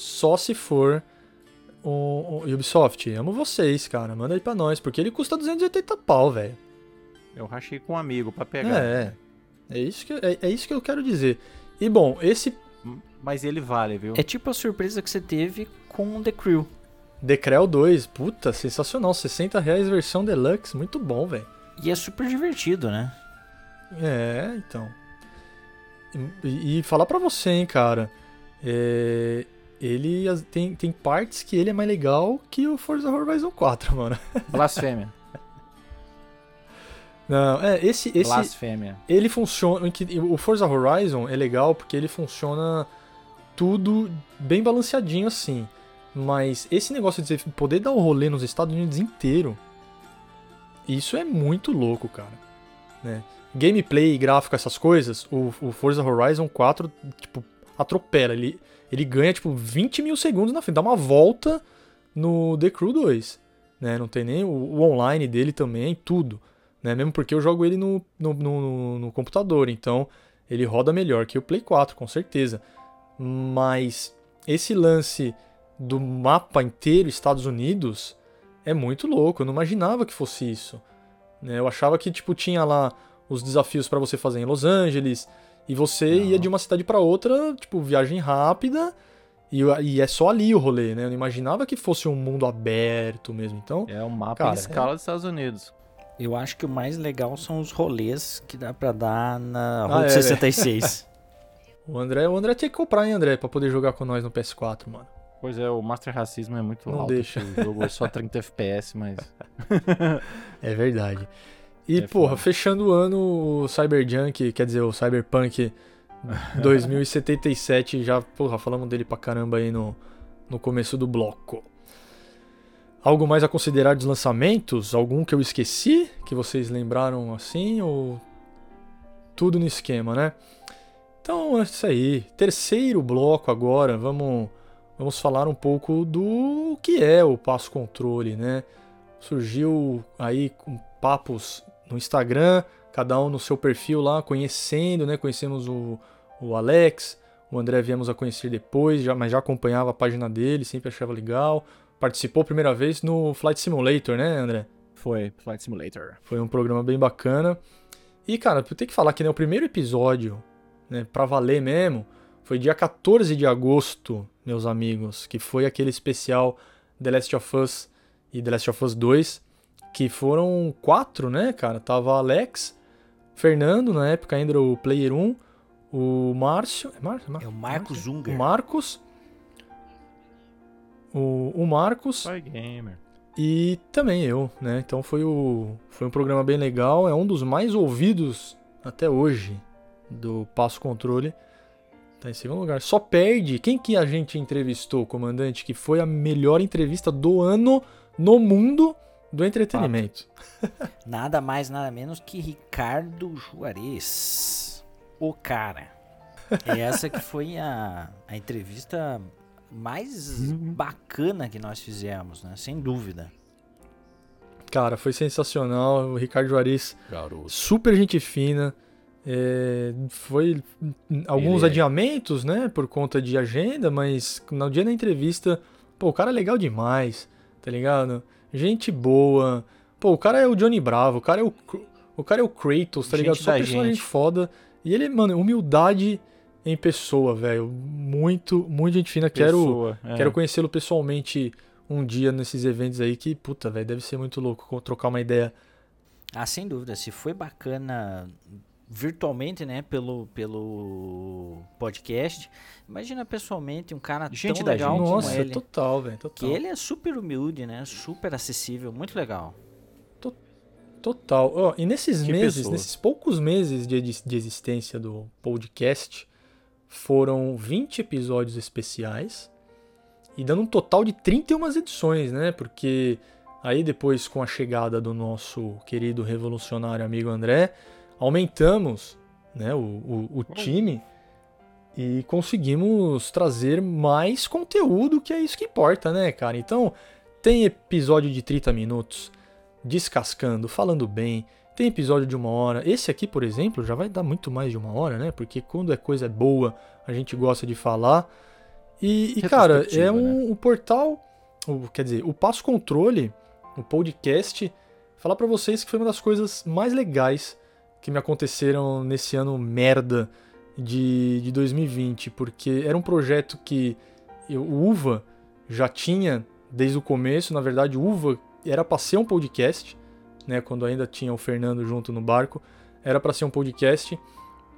só se for o, o Ubisoft. Amo vocês, cara. Manda aí pra nós, porque ele custa 280 pau, velho. Eu rachei com um amigo pra pegar. É, é isso, que, é, é isso que eu quero dizer. E bom, esse Mas ele vale, viu? É tipo a surpresa que você teve com The Crew. Decrel 2, puta, sensacional. 60 reais versão deluxe, muito bom, velho. E é super divertido, né? É, então. E, e falar pra você, hein, cara. É, ele tem, tem partes que ele é mais legal que o Forza Horizon 4, mano. Blasfêmia. Não, é, esse, esse Blasfêmia. ele funciona. O Forza Horizon é legal porque ele funciona tudo bem balanceadinho assim. Mas esse negócio de poder dar o rolê nos Estados Unidos inteiro, isso é muito louco, cara. Né? Gameplay, gráfico, essas coisas, o, o Forza Horizon 4, tipo, atropela. Ele, ele ganha, tipo, 20 mil segundos na frente, dá uma volta no The Crew 2. Né? Não tem nem o, o online dele também, tudo. Né? Mesmo porque eu jogo ele no, no, no, no computador, então ele roda melhor que o Play 4, com certeza. Mas esse lance do mapa inteiro Estados Unidos é muito louco. Eu não imaginava que fosse isso. né? Eu achava que tipo tinha lá os desafios pra você fazer em Los Angeles e você Não. ia de uma cidade pra outra, tipo viagem rápida E, e é só ali o rolê, né? Eu não imaginava que fosse um mundo aberto mesmo. Então, É um mapa Cara, em escala dos Estados Unidos. Eu acho que o mais legal são os rolês que dá pra dar na Ah, Route é, 66. o André, o André tinha que comprar, hein, André, pra poder jogar com nós no PS4, mano. Pois é, o Master Racismo é muito Não alto. deixa. O jogo é só 30 FPS, mas. É verdade. E, É porra, foda. fechando o ano, o Cyberjunk, quer dizer, o Cyberpunk 2077, já, porra, falamos dele pra caramba aí no, no começo do bloco. Algo mais a considerar dos lançamentos? Algum que eu esqueci? Que vocês lembraram assim? Ou tudo no esquema, né? Então é isso aí. Terceiro bloco agora, vamos, vamos falar um pouco do que é o passo controle, né? Surgiu aí com papos no Instagram, cada um no seu perfil lá, conhecendo, né? Conhecemos o, o Alex, o André viemos a conhecer depois, já, mas já acompanhava a página dele, sempre achava legal. Participou a primeira vez no Flight Simulator, né, André? Foi Flight Simulator. Foi um programa bem bacana. E, cara, eu tenho que falar que né, o primeiro episódio, né, pra valer mesmo, foi dia 14 de agosto, meus amigos, que foi aquele especial The Last of Us e The Last of Us 2, que foram quatro, né, cara? Tava Alex, Fernando, na época ainda era o Player 1, o Márcio... É, Márcio? É o Marcos O Unger. Marcos... O, o Marcos... Toy Gamer. E também eu, né? Então foi, o, foi um programa bem legal. É um dos mais ouvidos até hoje do Passo Controle. Tá em segundo lugar. Só perde. Quem que a gente entrevistou, comandante? Que foi a melhor entrevista do ano no mundo do entretenimento. Nada mais, nada menos que Ricardo Juarez. O cara. É essa que foi a, a entrevista mais Uhum. bacana que nós fizemos, né? Sem dúvida. Cara, foi sensacional. O Ricardo Juarez, Garoto. super gente fina. É, foi alguns é- adiamentos, né? Por conta de agenda, mas no dia da entrevista, pô, o cara é legal demais, tá ligado? Gente boa. Pô, o cara é o Johnny Bravo, o cara é o, o cara é o Kratos, tá Gente ligado? Só personagem gente. foda. E ele, mano, humildade em pessoa, velho. Muito, muito gente fina. Quero, é. Quero conhecê-lo pessoalmente um dia nesses eventos aí que, puta, velho, deve ser muito louco co- trocar uma ideia. Ah, sem dúvida. Se foi bacana virtualmente, né? Pelo, pelo podcast. Imagina pessoalmente um cara Gente tão da legal gente, como Nossa, ele. total, velho, Que total. ele é super humilde, né? Super acessível. Muito legal. Total. Ó, e nesses Que meses, pessoa. nesses poucos meses de, de existência do podcast, foram 20 episódios especiais e dando um total de 31 edições, né? Porque aí depois com a chegada do nosso querido revolucionário amigo André, aumentamos né, o, o, o time e conseguimos trazer mais conteúdo, que é isso que importa, né, cara? Então, tem episódio de 30 minutos descascando, falando bem. Tem episódio de uma hora. Esse aqui, por exemplo, já vai dar muito mais de uma hora, né? Porque quando é coisa boa, a gente gosta de falar. E, e, cara, é um, um portal. o- quer dizer, o Passo Controle, o podcast, falar pra vocês que foi uma das coisas mais legais que me aconteceram nesse ano merda de, de 2020. Porque era um projeto que eu- o Uva já tinha desde o começo. Na verdade, o Uva era pra ser um podcast, né? Quando ainda tinha o Fernando junto no barco, era pra ser um podcast.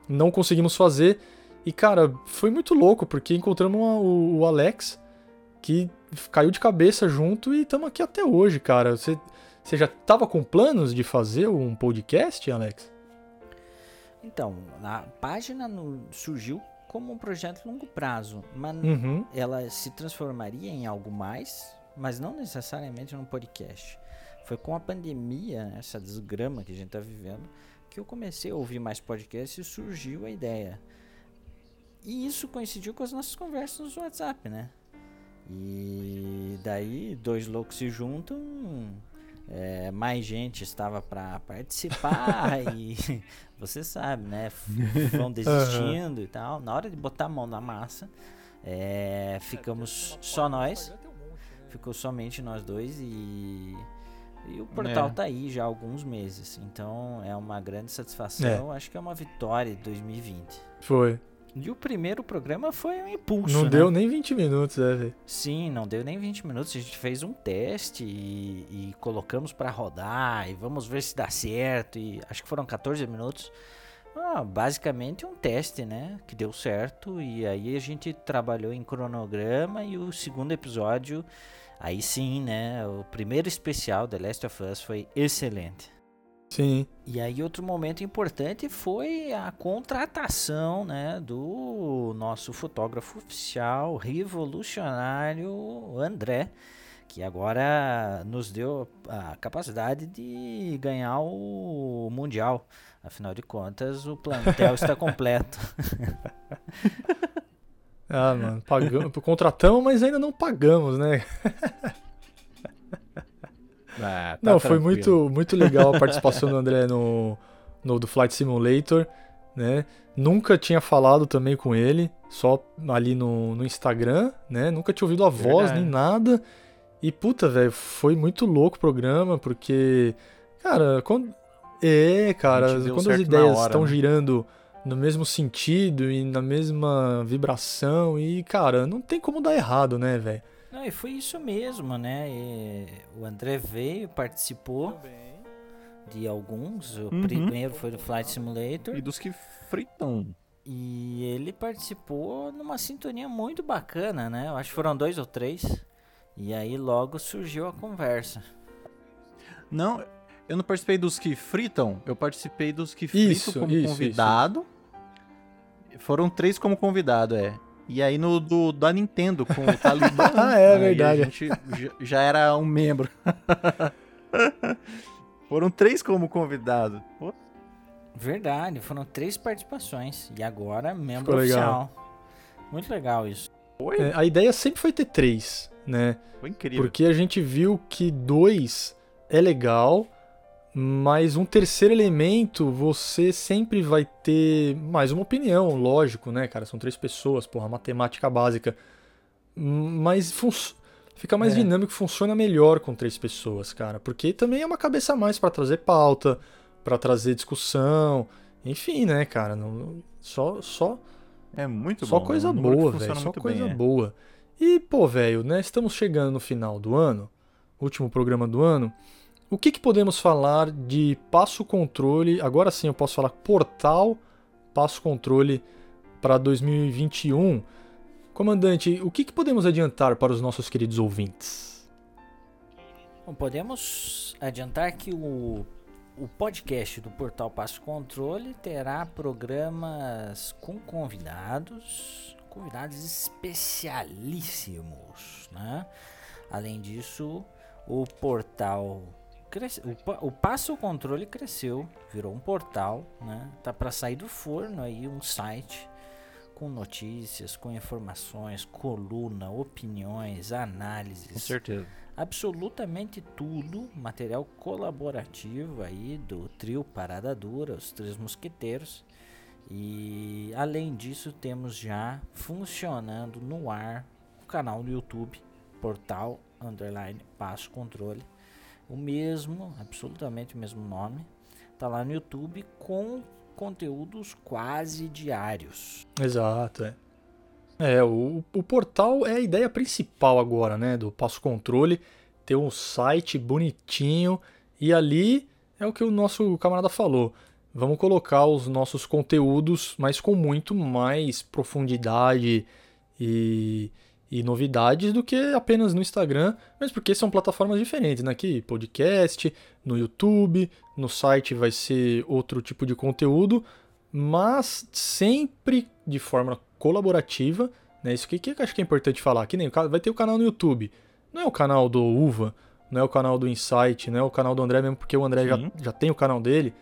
Não conseguimos fazer. E cara, foi muito louco porque encontramos uma- o, o Alex que caiu de cabeça junto e estamos aqui até hoje, cara. Você, você já tava com planos de fazer um podcast, Alex? Então, a página no- surgiu como um projeto de longo prazo, mas Uhum. ela se transformaria em algo mais, mas não necessariamente num podcast. Foi com a pandemia, essa desgrama que a gente está vivendo, que eu comecei a ouvir mais podcasts e surgiu a ideia. E isso coincidiu com as nossas conversas no WhatsApp, né? E daí dois loucos se juntam, é, mais gente estava para participar e você sabe, né? Vão desistindo e tal. Na hora de botar a mão na massa, é, ficamos só nós. Ficou somente nós dois e, e o portal É. tá aí já há alguns meses. Então é uma grande satisfação. Acho que é uma vitória de 2020. Foi. E o primeiro programa foi um impulso, Não né? deu nem 20 minutos, é, velho. Sim, não deu nem 20 minutos. A gente fez um teste e, e colocamos pra rodar e vamos ver se dá certo. E acho que foram 14 minutos. Ah, basicamente um teste, né? Que deu certo. E aí a gente trabalhou em cronograma e o segundo episódio, aí sim, né? O primeiro especial The Last of Us foi excelente. Sim. E aí outro momento importante foi a contratação, né, do nosso fotógrafo oficial revolucionário André, que agora nos deu a capacidade de ganhar o mundial. Afinal de contas, o plantel está completo. Ah, mano, pagamos, contratamos, mas ainda não pagamos, né? Ah, tá Não, foi tranquilo. muito, muito legal a participação do André no, no do Flight Simulator, né? Nunca tinha falado também com ele, só ali no, no Instagram, né? Nunca tinha ouvido a voz Verdade. nem nada. E puta, velho, foi muito louco o programa, porque, cara, quando. É, cara, quando as ideias hora, estão né? girando no mesmo sentido e na mesma vibração, e, cara, não tem como dar errado, né, velho? Não, e foi isso mesmo, né? E o André veio, participou de alguns. O Uhum. primeiro foi do Flight Simulator. E dos que fritam. E ele participou numa sintonia muito bacana, né? Eu acho que foram dois ou três. E aí logo surgiu a conversa. Não, eu não participei dos que fritam, eu participei dos que fritam Isso, como isso, convidado. Foram três como convidado, é. E aí no do da Nintendo com o Talibã. Ah, é verdade. A gente já, era um membro. Foram três como convidado. Pô, Verdade, foram três participações. E agora membro Ficou legal. oficial. Muito legal isso. Foi, É, a ideia sempre foi ter três, né? foi incrível. Porque a gente viu que dois é legal, mas um terceiro elemento você sempre vai ter mais uma opinião, lógico, né, cara? São três pessoas, porra, matemática básica. Mas fica mais É. dinâmico, funciona melhor com três pessoas, cara. Porque também é uma cabeça a mais pra trazer pauta, pra trazer discussão, enfim, né, cara? Não- só, só É muito só bom. coisa é um número que boa, funciona velho. Só coisa bem, boa. E, pô, velho, né? Estamos chegando no final do ano, último programa do ano. O que, que podemos falar de passo controle? Agora sim eu posso falar portal passo controle para 2021. Comandante, o que, que podemos adiantar para os nossos queridos ouvintes? Podemos adiantar que o, o podcast do Portal Passo Controle terá programas com convidados, convidados especialíssimos, né? Além disso, o portal cresce, o, o Passo Controle cresceu, virou um portal, né? Tá para sair do forno aí um site com notícias, com informações, coluna, opiniões, Com análises, certeza. absolutamente tudo, material colaborativo aí do trio Parada Dura, os Três Mosqueteiros. E além disso, temos já funcionando no ar o canal no YouTube, Portal Underline Passo Controle. O mesmo, absolutamente o mesmo nome. Tá lá no YouTube com conteúdos quase diários. Exato, é. É, o, o portal é a ideia principal agora, né? Do passo controle. Ter um site bonitinho. E ali é o que o nosso camarada falou. Vamos colocar os nossos conteúdos, mas com muito mais profundidade e, e novidades do que apenas no Instagram, mesmo porque são plataformas diferentes, né? Aqui, podcast, no YouTube, no site vai ser outro tipo de conteúdo, mas sempre de forma colaborativa, né? Isso que, que eu acho que é importante falar. Que nem vai ter o canal no YouTube. Não é o canal do Uva, não é o canal do Insight, não é o canal do André mesmo, porque o André já, Sim. já tem o canal dele,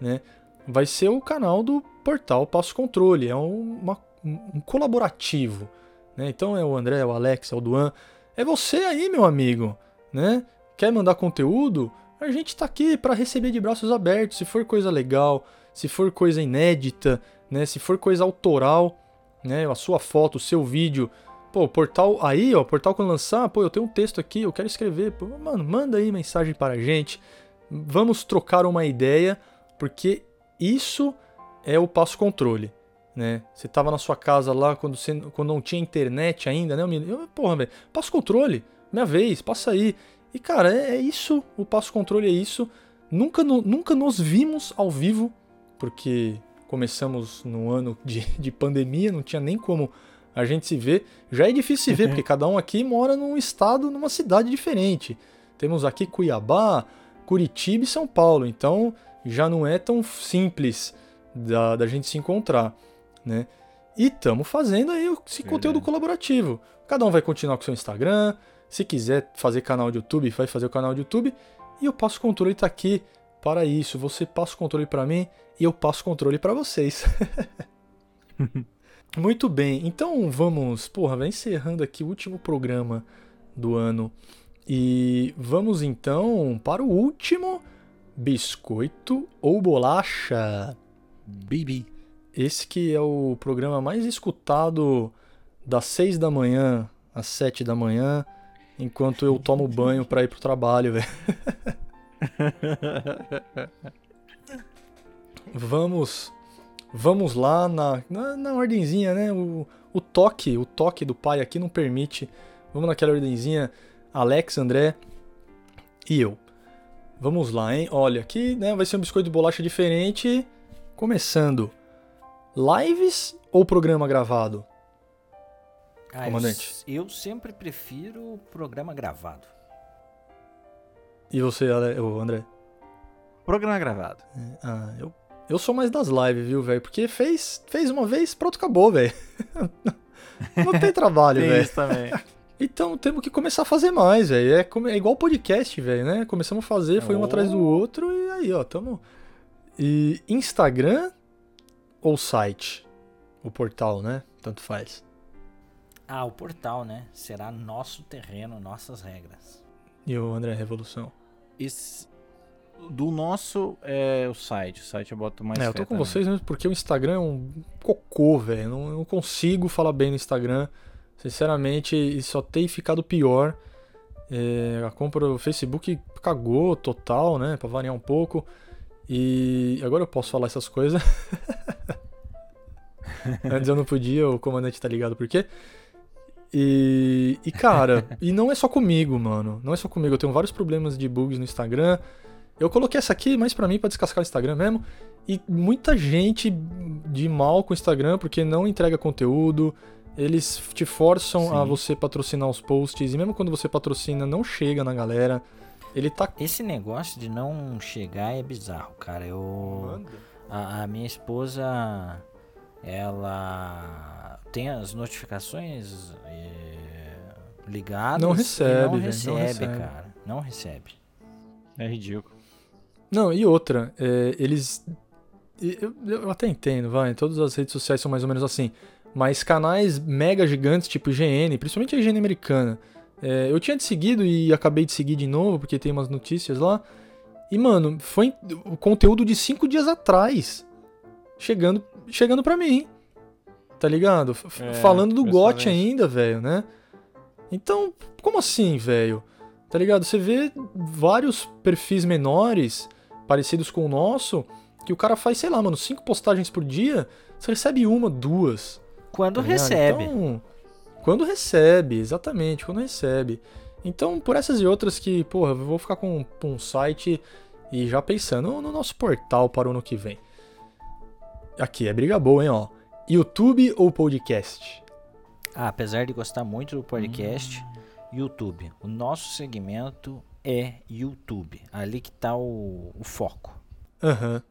né? Vai ser o canal do portal Passo Controle. É um, uma- um colaborativo, né? Então é o André, é o Alex, é o Duan. É você aí, meu amigo, né? Quer mandar conteúdo? A gente tá aqui para receber de braços abertos. Se for coisa legal, se for coisa inédita, né? Se for coisa autoral, né? A sua foto, o seu vídeo. Pô, o portal aí, ó, o portal quando lançar, pô, eu tenho um texto aqui, eu quero escrever. Pô, mano, manda aí mensagem para a gente. Vamos trocar uma ideia, porque isso é o passo controle, né? Você tava na sua casa lá quando, você, quando não tinha internet ainda, né? Eu, eu, porra, velho, passa o controle, minha vez, passa aí. E cara, é, é isso, o passo controle é isso. Nunca, no, nunca nos vimos ao vivo, porque começamos no ano de, de pandemia, não tinha nem como a gente se ver. Já é difícil se ver, porque cada um aqui mora num estado, numa cidade diferente. Temos aqui Cuiabá, Curitiba e São Paulo, então já não é tão simples da, da gente se encontrar, né? E estamos fazendo aí esse Verdade. conteúdo colaborativo. Cada um vai continuar com seu Instagram, se quiser fazer canal de YouTube, vai fazer o canal de YouTube. E eu passo o controle tá aqui para isso. Você passa o controle para mim e eu passo o controle para vocês. Muito bem, então vamos, porra, vai encerrando aqui o último programa do ano. E vamos então para o último biscoito ou bolacha. Bibi. Esse que é o programa mais escutado das 6 da manhã às 7 da manhã, enquanto eu tomo banho para ir pro trabalho, velho. vamos vamos lá na, na, na ordenzinha, né? O, o toque, o toque do pai aqui não permite. Vamos naquela ordenzinha. Alex, André e eu. Vamos lá, hein? Olha, aqui né, vai ser um biscoito de bolacha diferente. Começando. Lives ou programa gravado? Ah, Comandante. Eu, eu, sempre prefiro o programa gravado. E você, André? Programa gravado. É, ah, eu eu sou mais das lives, viu, velho? Porque fez, fez uma vez, pronto, acabou, velho. Não tem trabalho, velho. também. Então temos que começar a fazer mais, velho. É, é, igual podcast, velho, né? Começamos a fazer, foi um atrás do outro e aí, ó, tamo. E Instagram ou site? O portal, né? Tanto faz. Ah, o portal, né? Será nosso terreno, nossas regras. E o André Revolução? Esse, do nosso é o site. O site eu boto mais. É, eu tô com também. vocês mesmo porque o Instagram é um cocô, velho. Não, não consigo falar bem no Instagram. Sinceramente, só tem ficado pior. É, a compra do Facebook cagou total, né? Pra variar um pouco. E agora eu posso falar essas coisas. Antes eu não podia, o comandante tá ligado por quê? E, e cara, e não é só comigo, mano. Não é só comigo. Eu tenho vários problemas de bugs no Instagram. Eu coloquei essa aqui mais para mim para descascar o Instagram mesmo. E muita gente de mal com o Instagram porque não entrega conteúdo. Eles te forçam Sim. a você patrocinar os posts e mesmo quando você patrocina não chega na galera. Ele tá Esse negócio de não chegar é bizarro, cara. Eu a, a minha esposa ela tem as notificações é, ligadas. Não recebe, não recebe, não recebe, cara. Não recebe. É ridículo. Não, e outra, é, eles. Eu, eu, até entendo, vai, todas as redes sociais são mais ou menos assim. Mas canais mega gigantes, tipo IGN, principalmente a IGN americana, é, eu tinha te seguido e acabei de seguir de novo, porque tem umas notícias lá. E, mano, foi o conteúdo de cinco dias atrás. Chegando, chegando pra mim. Tá ligado? É, Falando do GOT ainda, velho, né? Então, como assim, velho? Tá ligado? Você vê vários perfis menores parecidos com o nosso, que o cara faz, sei lá, mano, cinco postagens por dia, você recebe uma, duas. Quando tá recebe. Então, quando recebe, exatamente, quando recebe. Então, por essas e outras que, porra, eu vou ficar com, com um site e já pensando no nosso portal para o ano que vem. Aqui é briga boa, hein, ó. YouTube ou podcast? Ah, apesar de gostar muito do podcast, hum. YouTube. O nosso segmento é YouTube. Ali que tá o, o foco. Aham.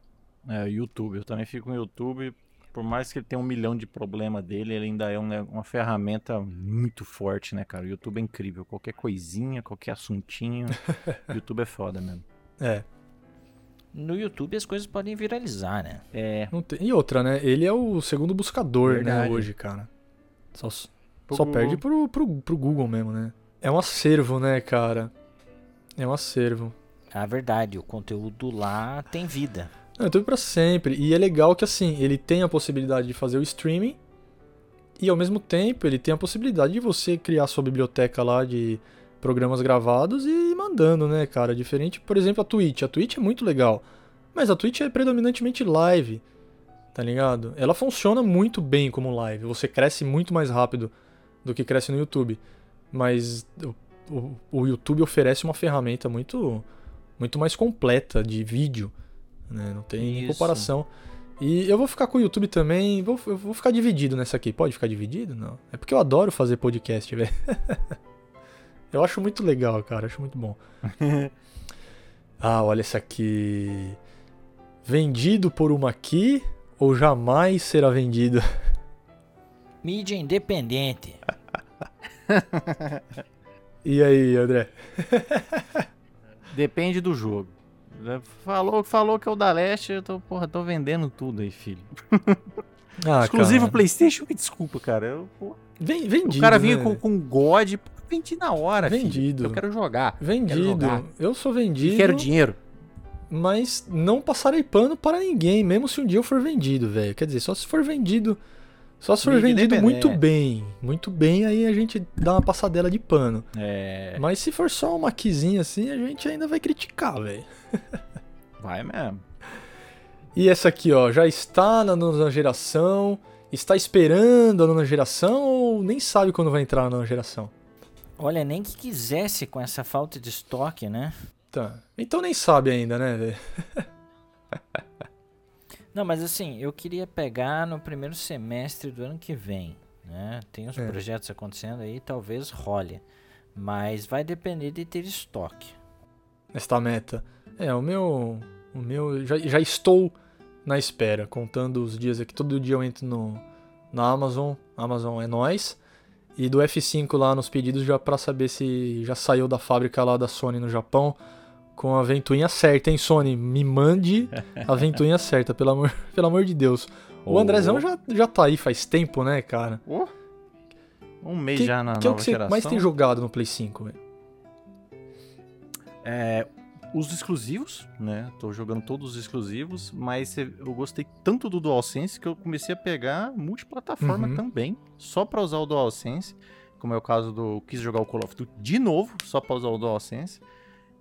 Uhum. É, YouTube. Eu também fico no YouTube. Por mais que ele tenha um milhão de problema dele, ele ainda é uma, uma ferramenta muito forte, né, cara? O YouTube é incrível. Qualquer coisinha, qualquer assuntinho. YouTube é foda mesmo. É. No YouTube as coisas podem viralizar, né? É. Tem... E outra, né? Ele é o segundo buscador, né, Verdade. né, hoje, cara. Só, só perde pro, pro, pro Google mesmo, né? É um acervo, né, cara? É um acervo. A verdade, o conteúdo lá tem vida. Não, é tudo pra sempre. E é legal que, assim, ele tem a possibilidade de fazer o streaming e, ao mesmo tempo, ele tem a possibilidade de você criar sua biblioteca lá de programas gravados e mandando, né, cara? Diferente, por exemplo, a Twitch. A Twitch é muito legal, mas a Twitch é predominantemente live. Tá ligado? Ela funciona muito bem como live. Você cresce muito mais rápido do que cresce no YouTube. Mas o, o, o YouTube oferece uma ferramenta muito, muito mais completa de vídeo. Né? Não tem Isso. comparação. E eu vou ficar com o YouTube também. Vou, eu vou ficar dividido nessa aqui. Pode ficar dividido? Não. É porque eu adoro fazer podcast, velho. eu acho muito legal, cara. Acho muito bom. ah, olha essa aqui. Vendido por uma aqui ou jamais será vendido? Mídia independente. E aí, André? Depende do jogo. Falou, falou que é o da Leste, eu tô, porra, tô vendendo tudo aí, filho. Ah, Exclusivo cara. Playstation, me desculpa, cara. Eu, porra, Ven- vendido. o cara vinha né? com, com God, vendi na hora, filho. Vendido. Eu quero jogar. Quero Vendido. jogar. Eu sou E vendido. quero dinheiro. Mas não passarei pano para ninguém, mesmo se um dia eu for vendido, velho. Quer dizer, só se for vendido. Só se for vendido independente. muito bem. Muito bem, aí a gente dá uma passadela de pano. É. Mas se for só uma quizinha assim, a gente ainda vai criticar, velho. Vai mesmo. E essa aqui, ó, já está na nona geração, está esperando a nona geração ou nem sabe quando vai entrar na nona geração? Olha, nem que quisesse com essa falta de estoque, né? Tá. Então nem sabe ainda, né, velho? Não, mas assim, eu queria pegar no primeiro semestre do ano que vem, né? Tem uns É. projetos acontecendo aí, talvez role. Mas vai depender de ter estoque. Esta meta. É, o meu. O meu. Já, já estou na espera, contando os dias aqui. Todo dia eu entro no, na Amazon. Amazon é nós. E do F5 lá nos pedidos já pra saber se já saiu da fábrica lá da Sony no Japão. Com a ventoinha certa, hein, Sony? Me mande a ventoinha certa, pelo amor, pelo amor de Deus. O Ô. Andrezão já, já tá aí faz tempo, né, cara? Oh, um mês Que, já na que é o nova que você geração. mais tem jogado no Play 5, velho? É, os exclusivos, né? Tô jogando todos os exclusivos, mas eu gostei tanto do DualSense que eu comecei a pegar multiplataforma Uhum. também, só pra usar o DualSense, como é o caso do quis jogar o Call of Duty de novo, só pra usar o DualSense.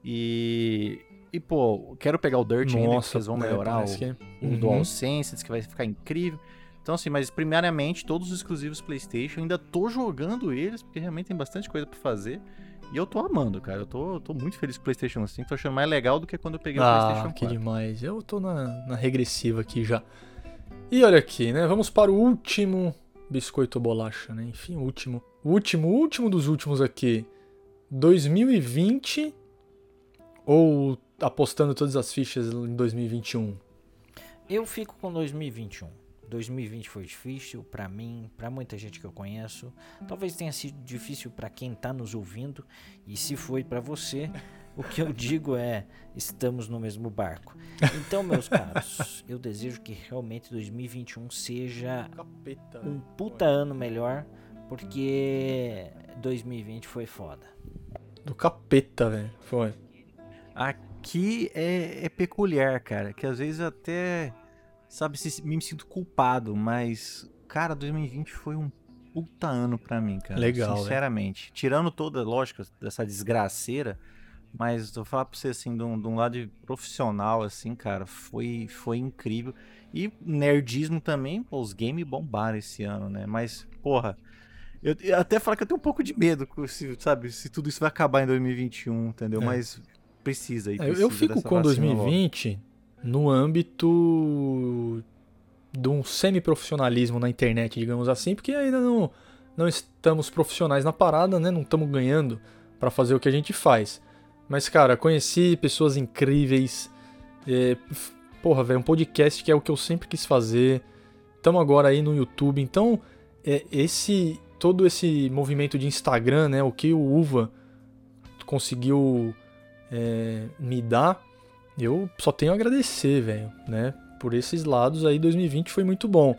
E e pô, quero pegar o Dirt ainda, que eles vão né, melhorar o, que- o Uhum. DualSense, diz que vai ficar incrível. Então, assim, mas primariamente, todos os exclusivos PlayStation, ainda tô jogando eles, porque realmente tem bastante coisa pra fazer. E eu tô amando, cara. Eu tô, tô muito feliz com o PlayStation 5. Tô achando mais legal do que quando eu peguei o Ah, PlayStation que 4. demais. Eu tô na, na regressiva aqui já. E olha aqui, né? Vamos para o último biscoito ou bolacha, né? Enfim, o último. O último, o último dos últimos aqui. 2020 ou apostando todas as fichas em 2021? Eu fico com 2021. 2020 foi difícil pra mim, pra muita gente que eu conheço. Talvez tenha sido difícil pra quem tá nos ouvindo. E se foi pra você, o que eu digo é: estamos no mesmo barco. Então, meus caros, eu desejo que realmente 2021 seja Capeta. um puta ano melhor, porque 2020 foi foda. Do capeta, velho. Foi. Aqui é, é peculiar, cara. Que às vezes até, sabe, se, me sinto culpado, mas, cara, 2020 foi um puta ano pra mim, cara. Legal, Sinceramente. Tirando toda, lógico, dessa desgraceira, mas vou falar pra você, assim, de um, de um lado profissional, assim, cara, foi, foi incrível. E nerdismo também, pô, os games bombaram esse ano, né? Mas, porra. Eu, eu até falar que eu tenho um pouco de medo, se, sabe, se tudo isso vai acabar em 2021, entendeu? É. Mas precisa aí. É, eu- fico com vacina logo. 2020 no âmbito de um semi-profissionalismo na internet, digamos assim, porque ainda não, não estamos profissionais na parada, né? Não estamos ganhando pra fazer o que a gente faz. Mas, cara, conheci pessoas incríveis. é, porra, velho, um podcast que é o que eu sempre quis fazer. Estamos agora aí no YouTube. Então, é, esse todo esse movimento de Instagram, né? O que o Uva conseguiu é, me dar, eu só tenho a agradecer, velho, né? Por esses lados aí, 2020 foi muito bom.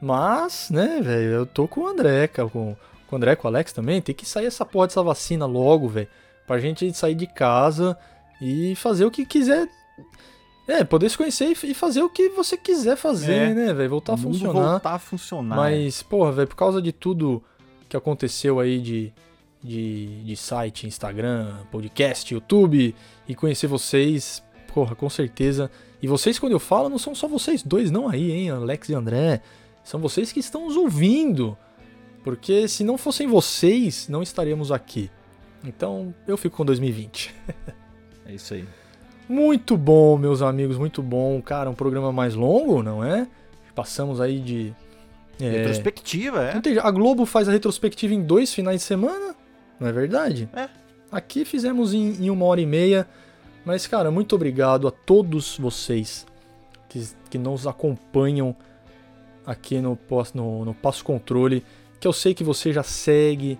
Mas, né, velho, eu tô com o André, cara, com, com o André, com o Alex também, tem que sair essa porra dessa vacina logo, velho, pra gente sair de casa e fazer o que quiser. É, poder se conhecer e fazer o que você quiser fazer, É. né, velho? Voltar a funcionar. voltar a funcionar. Mas, porra, velho, por causa de tudo que aconteceu aí de, de, de site, Instagram, podcast, YouTube e conhecer vocês, porra, com certeza. E vocês, quando eu falo, não são só vocês dois, não aí, hein, Alex e André. São vocês que estão nos ouvindo. Porque se não fossem vocês, não estaríamos aqui. Então, eu fico com 2020. é isso aí. Muito bom, meus amigos, muito bom. Cara, um programa mais longo, não é? Passamos aí de. É... Retrospectiva, é? Entendi. A Globo faz a retrospectiva em dois finais de semana, não é verdade? É. Aqui fizemos em, em uma hora e meia. Mas, cara, muito obrigado a todos vocês que, que nos acompanham aqui no, no, no Passo Controle. Que eu sei que você já segue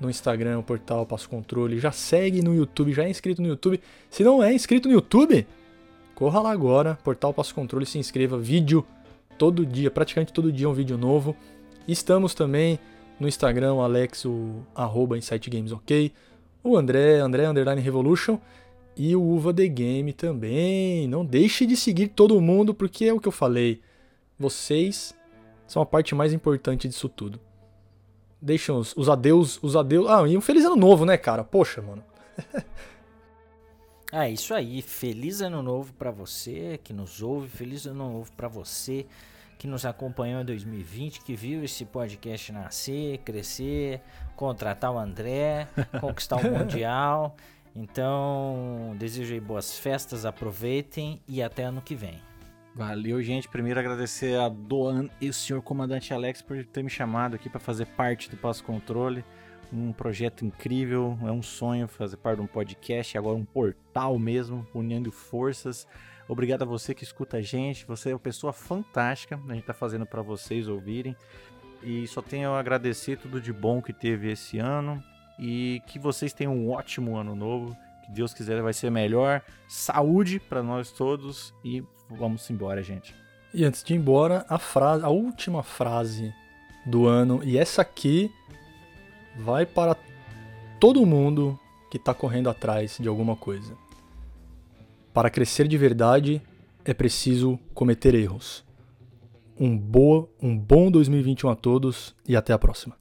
no Instagram, o portal Passo Controle, já segue no YouTube, já é inscrito no YouTube. Se não é inscrito no YouTube, corra lá agora, portal Passo Controle, se inscreva, vídeo todo dia, praticamente todo dia um vídeo novo. Estamos também no Instagram, o Alex, o arroba Insight Games OK, o André, André Underline Revolution e o Uva The Game também. Não deixe de seguir todo mundo, porque é o que eu falei. Vocês são a parte mais importante disso tudo. Deixam os, os adeus, os adeus. Ah, e um feliz ano novo, né, cara? Poxa, mano. Ah, isso aí. Feliz ano novo para você que nos ouve. Feliz ano novo para você que nos acompanhou em 2020, que viu esse podcast nascer, crescer, contratar o André, conquistar o Mundial. Então, desejo aí boas festas, aproveitem e até ano que vem. Valeu, gente. Primeiro agradecer a Doan e o senhor comandante Alex por ter me chamado aqui para fazer parte do Passo Controle. Um projeto incrível, é um sonho fazer parte de um podcast, agora um portal mesmo, unindo forças. Obrigado a você que escuta a gente, você é uma pessoa fantástica, a gente está fazendo para vocês ouvirem. E só tenho a agradecer tudo de bom que teve esse ano e que vocês tenham um ótimo ano novo. Que Deus quiser vai ser melhor. Saúde para nós todos e vamos embora, gente. E antes de ir embora, a frase, a última frase do ano, e essa aqui vai para todo mundo que está correndo atrás de alguma coisa. Para crescer de verdade, é preciso cometer erros. Um, boa, um bom 2021 a todos e até a próxima.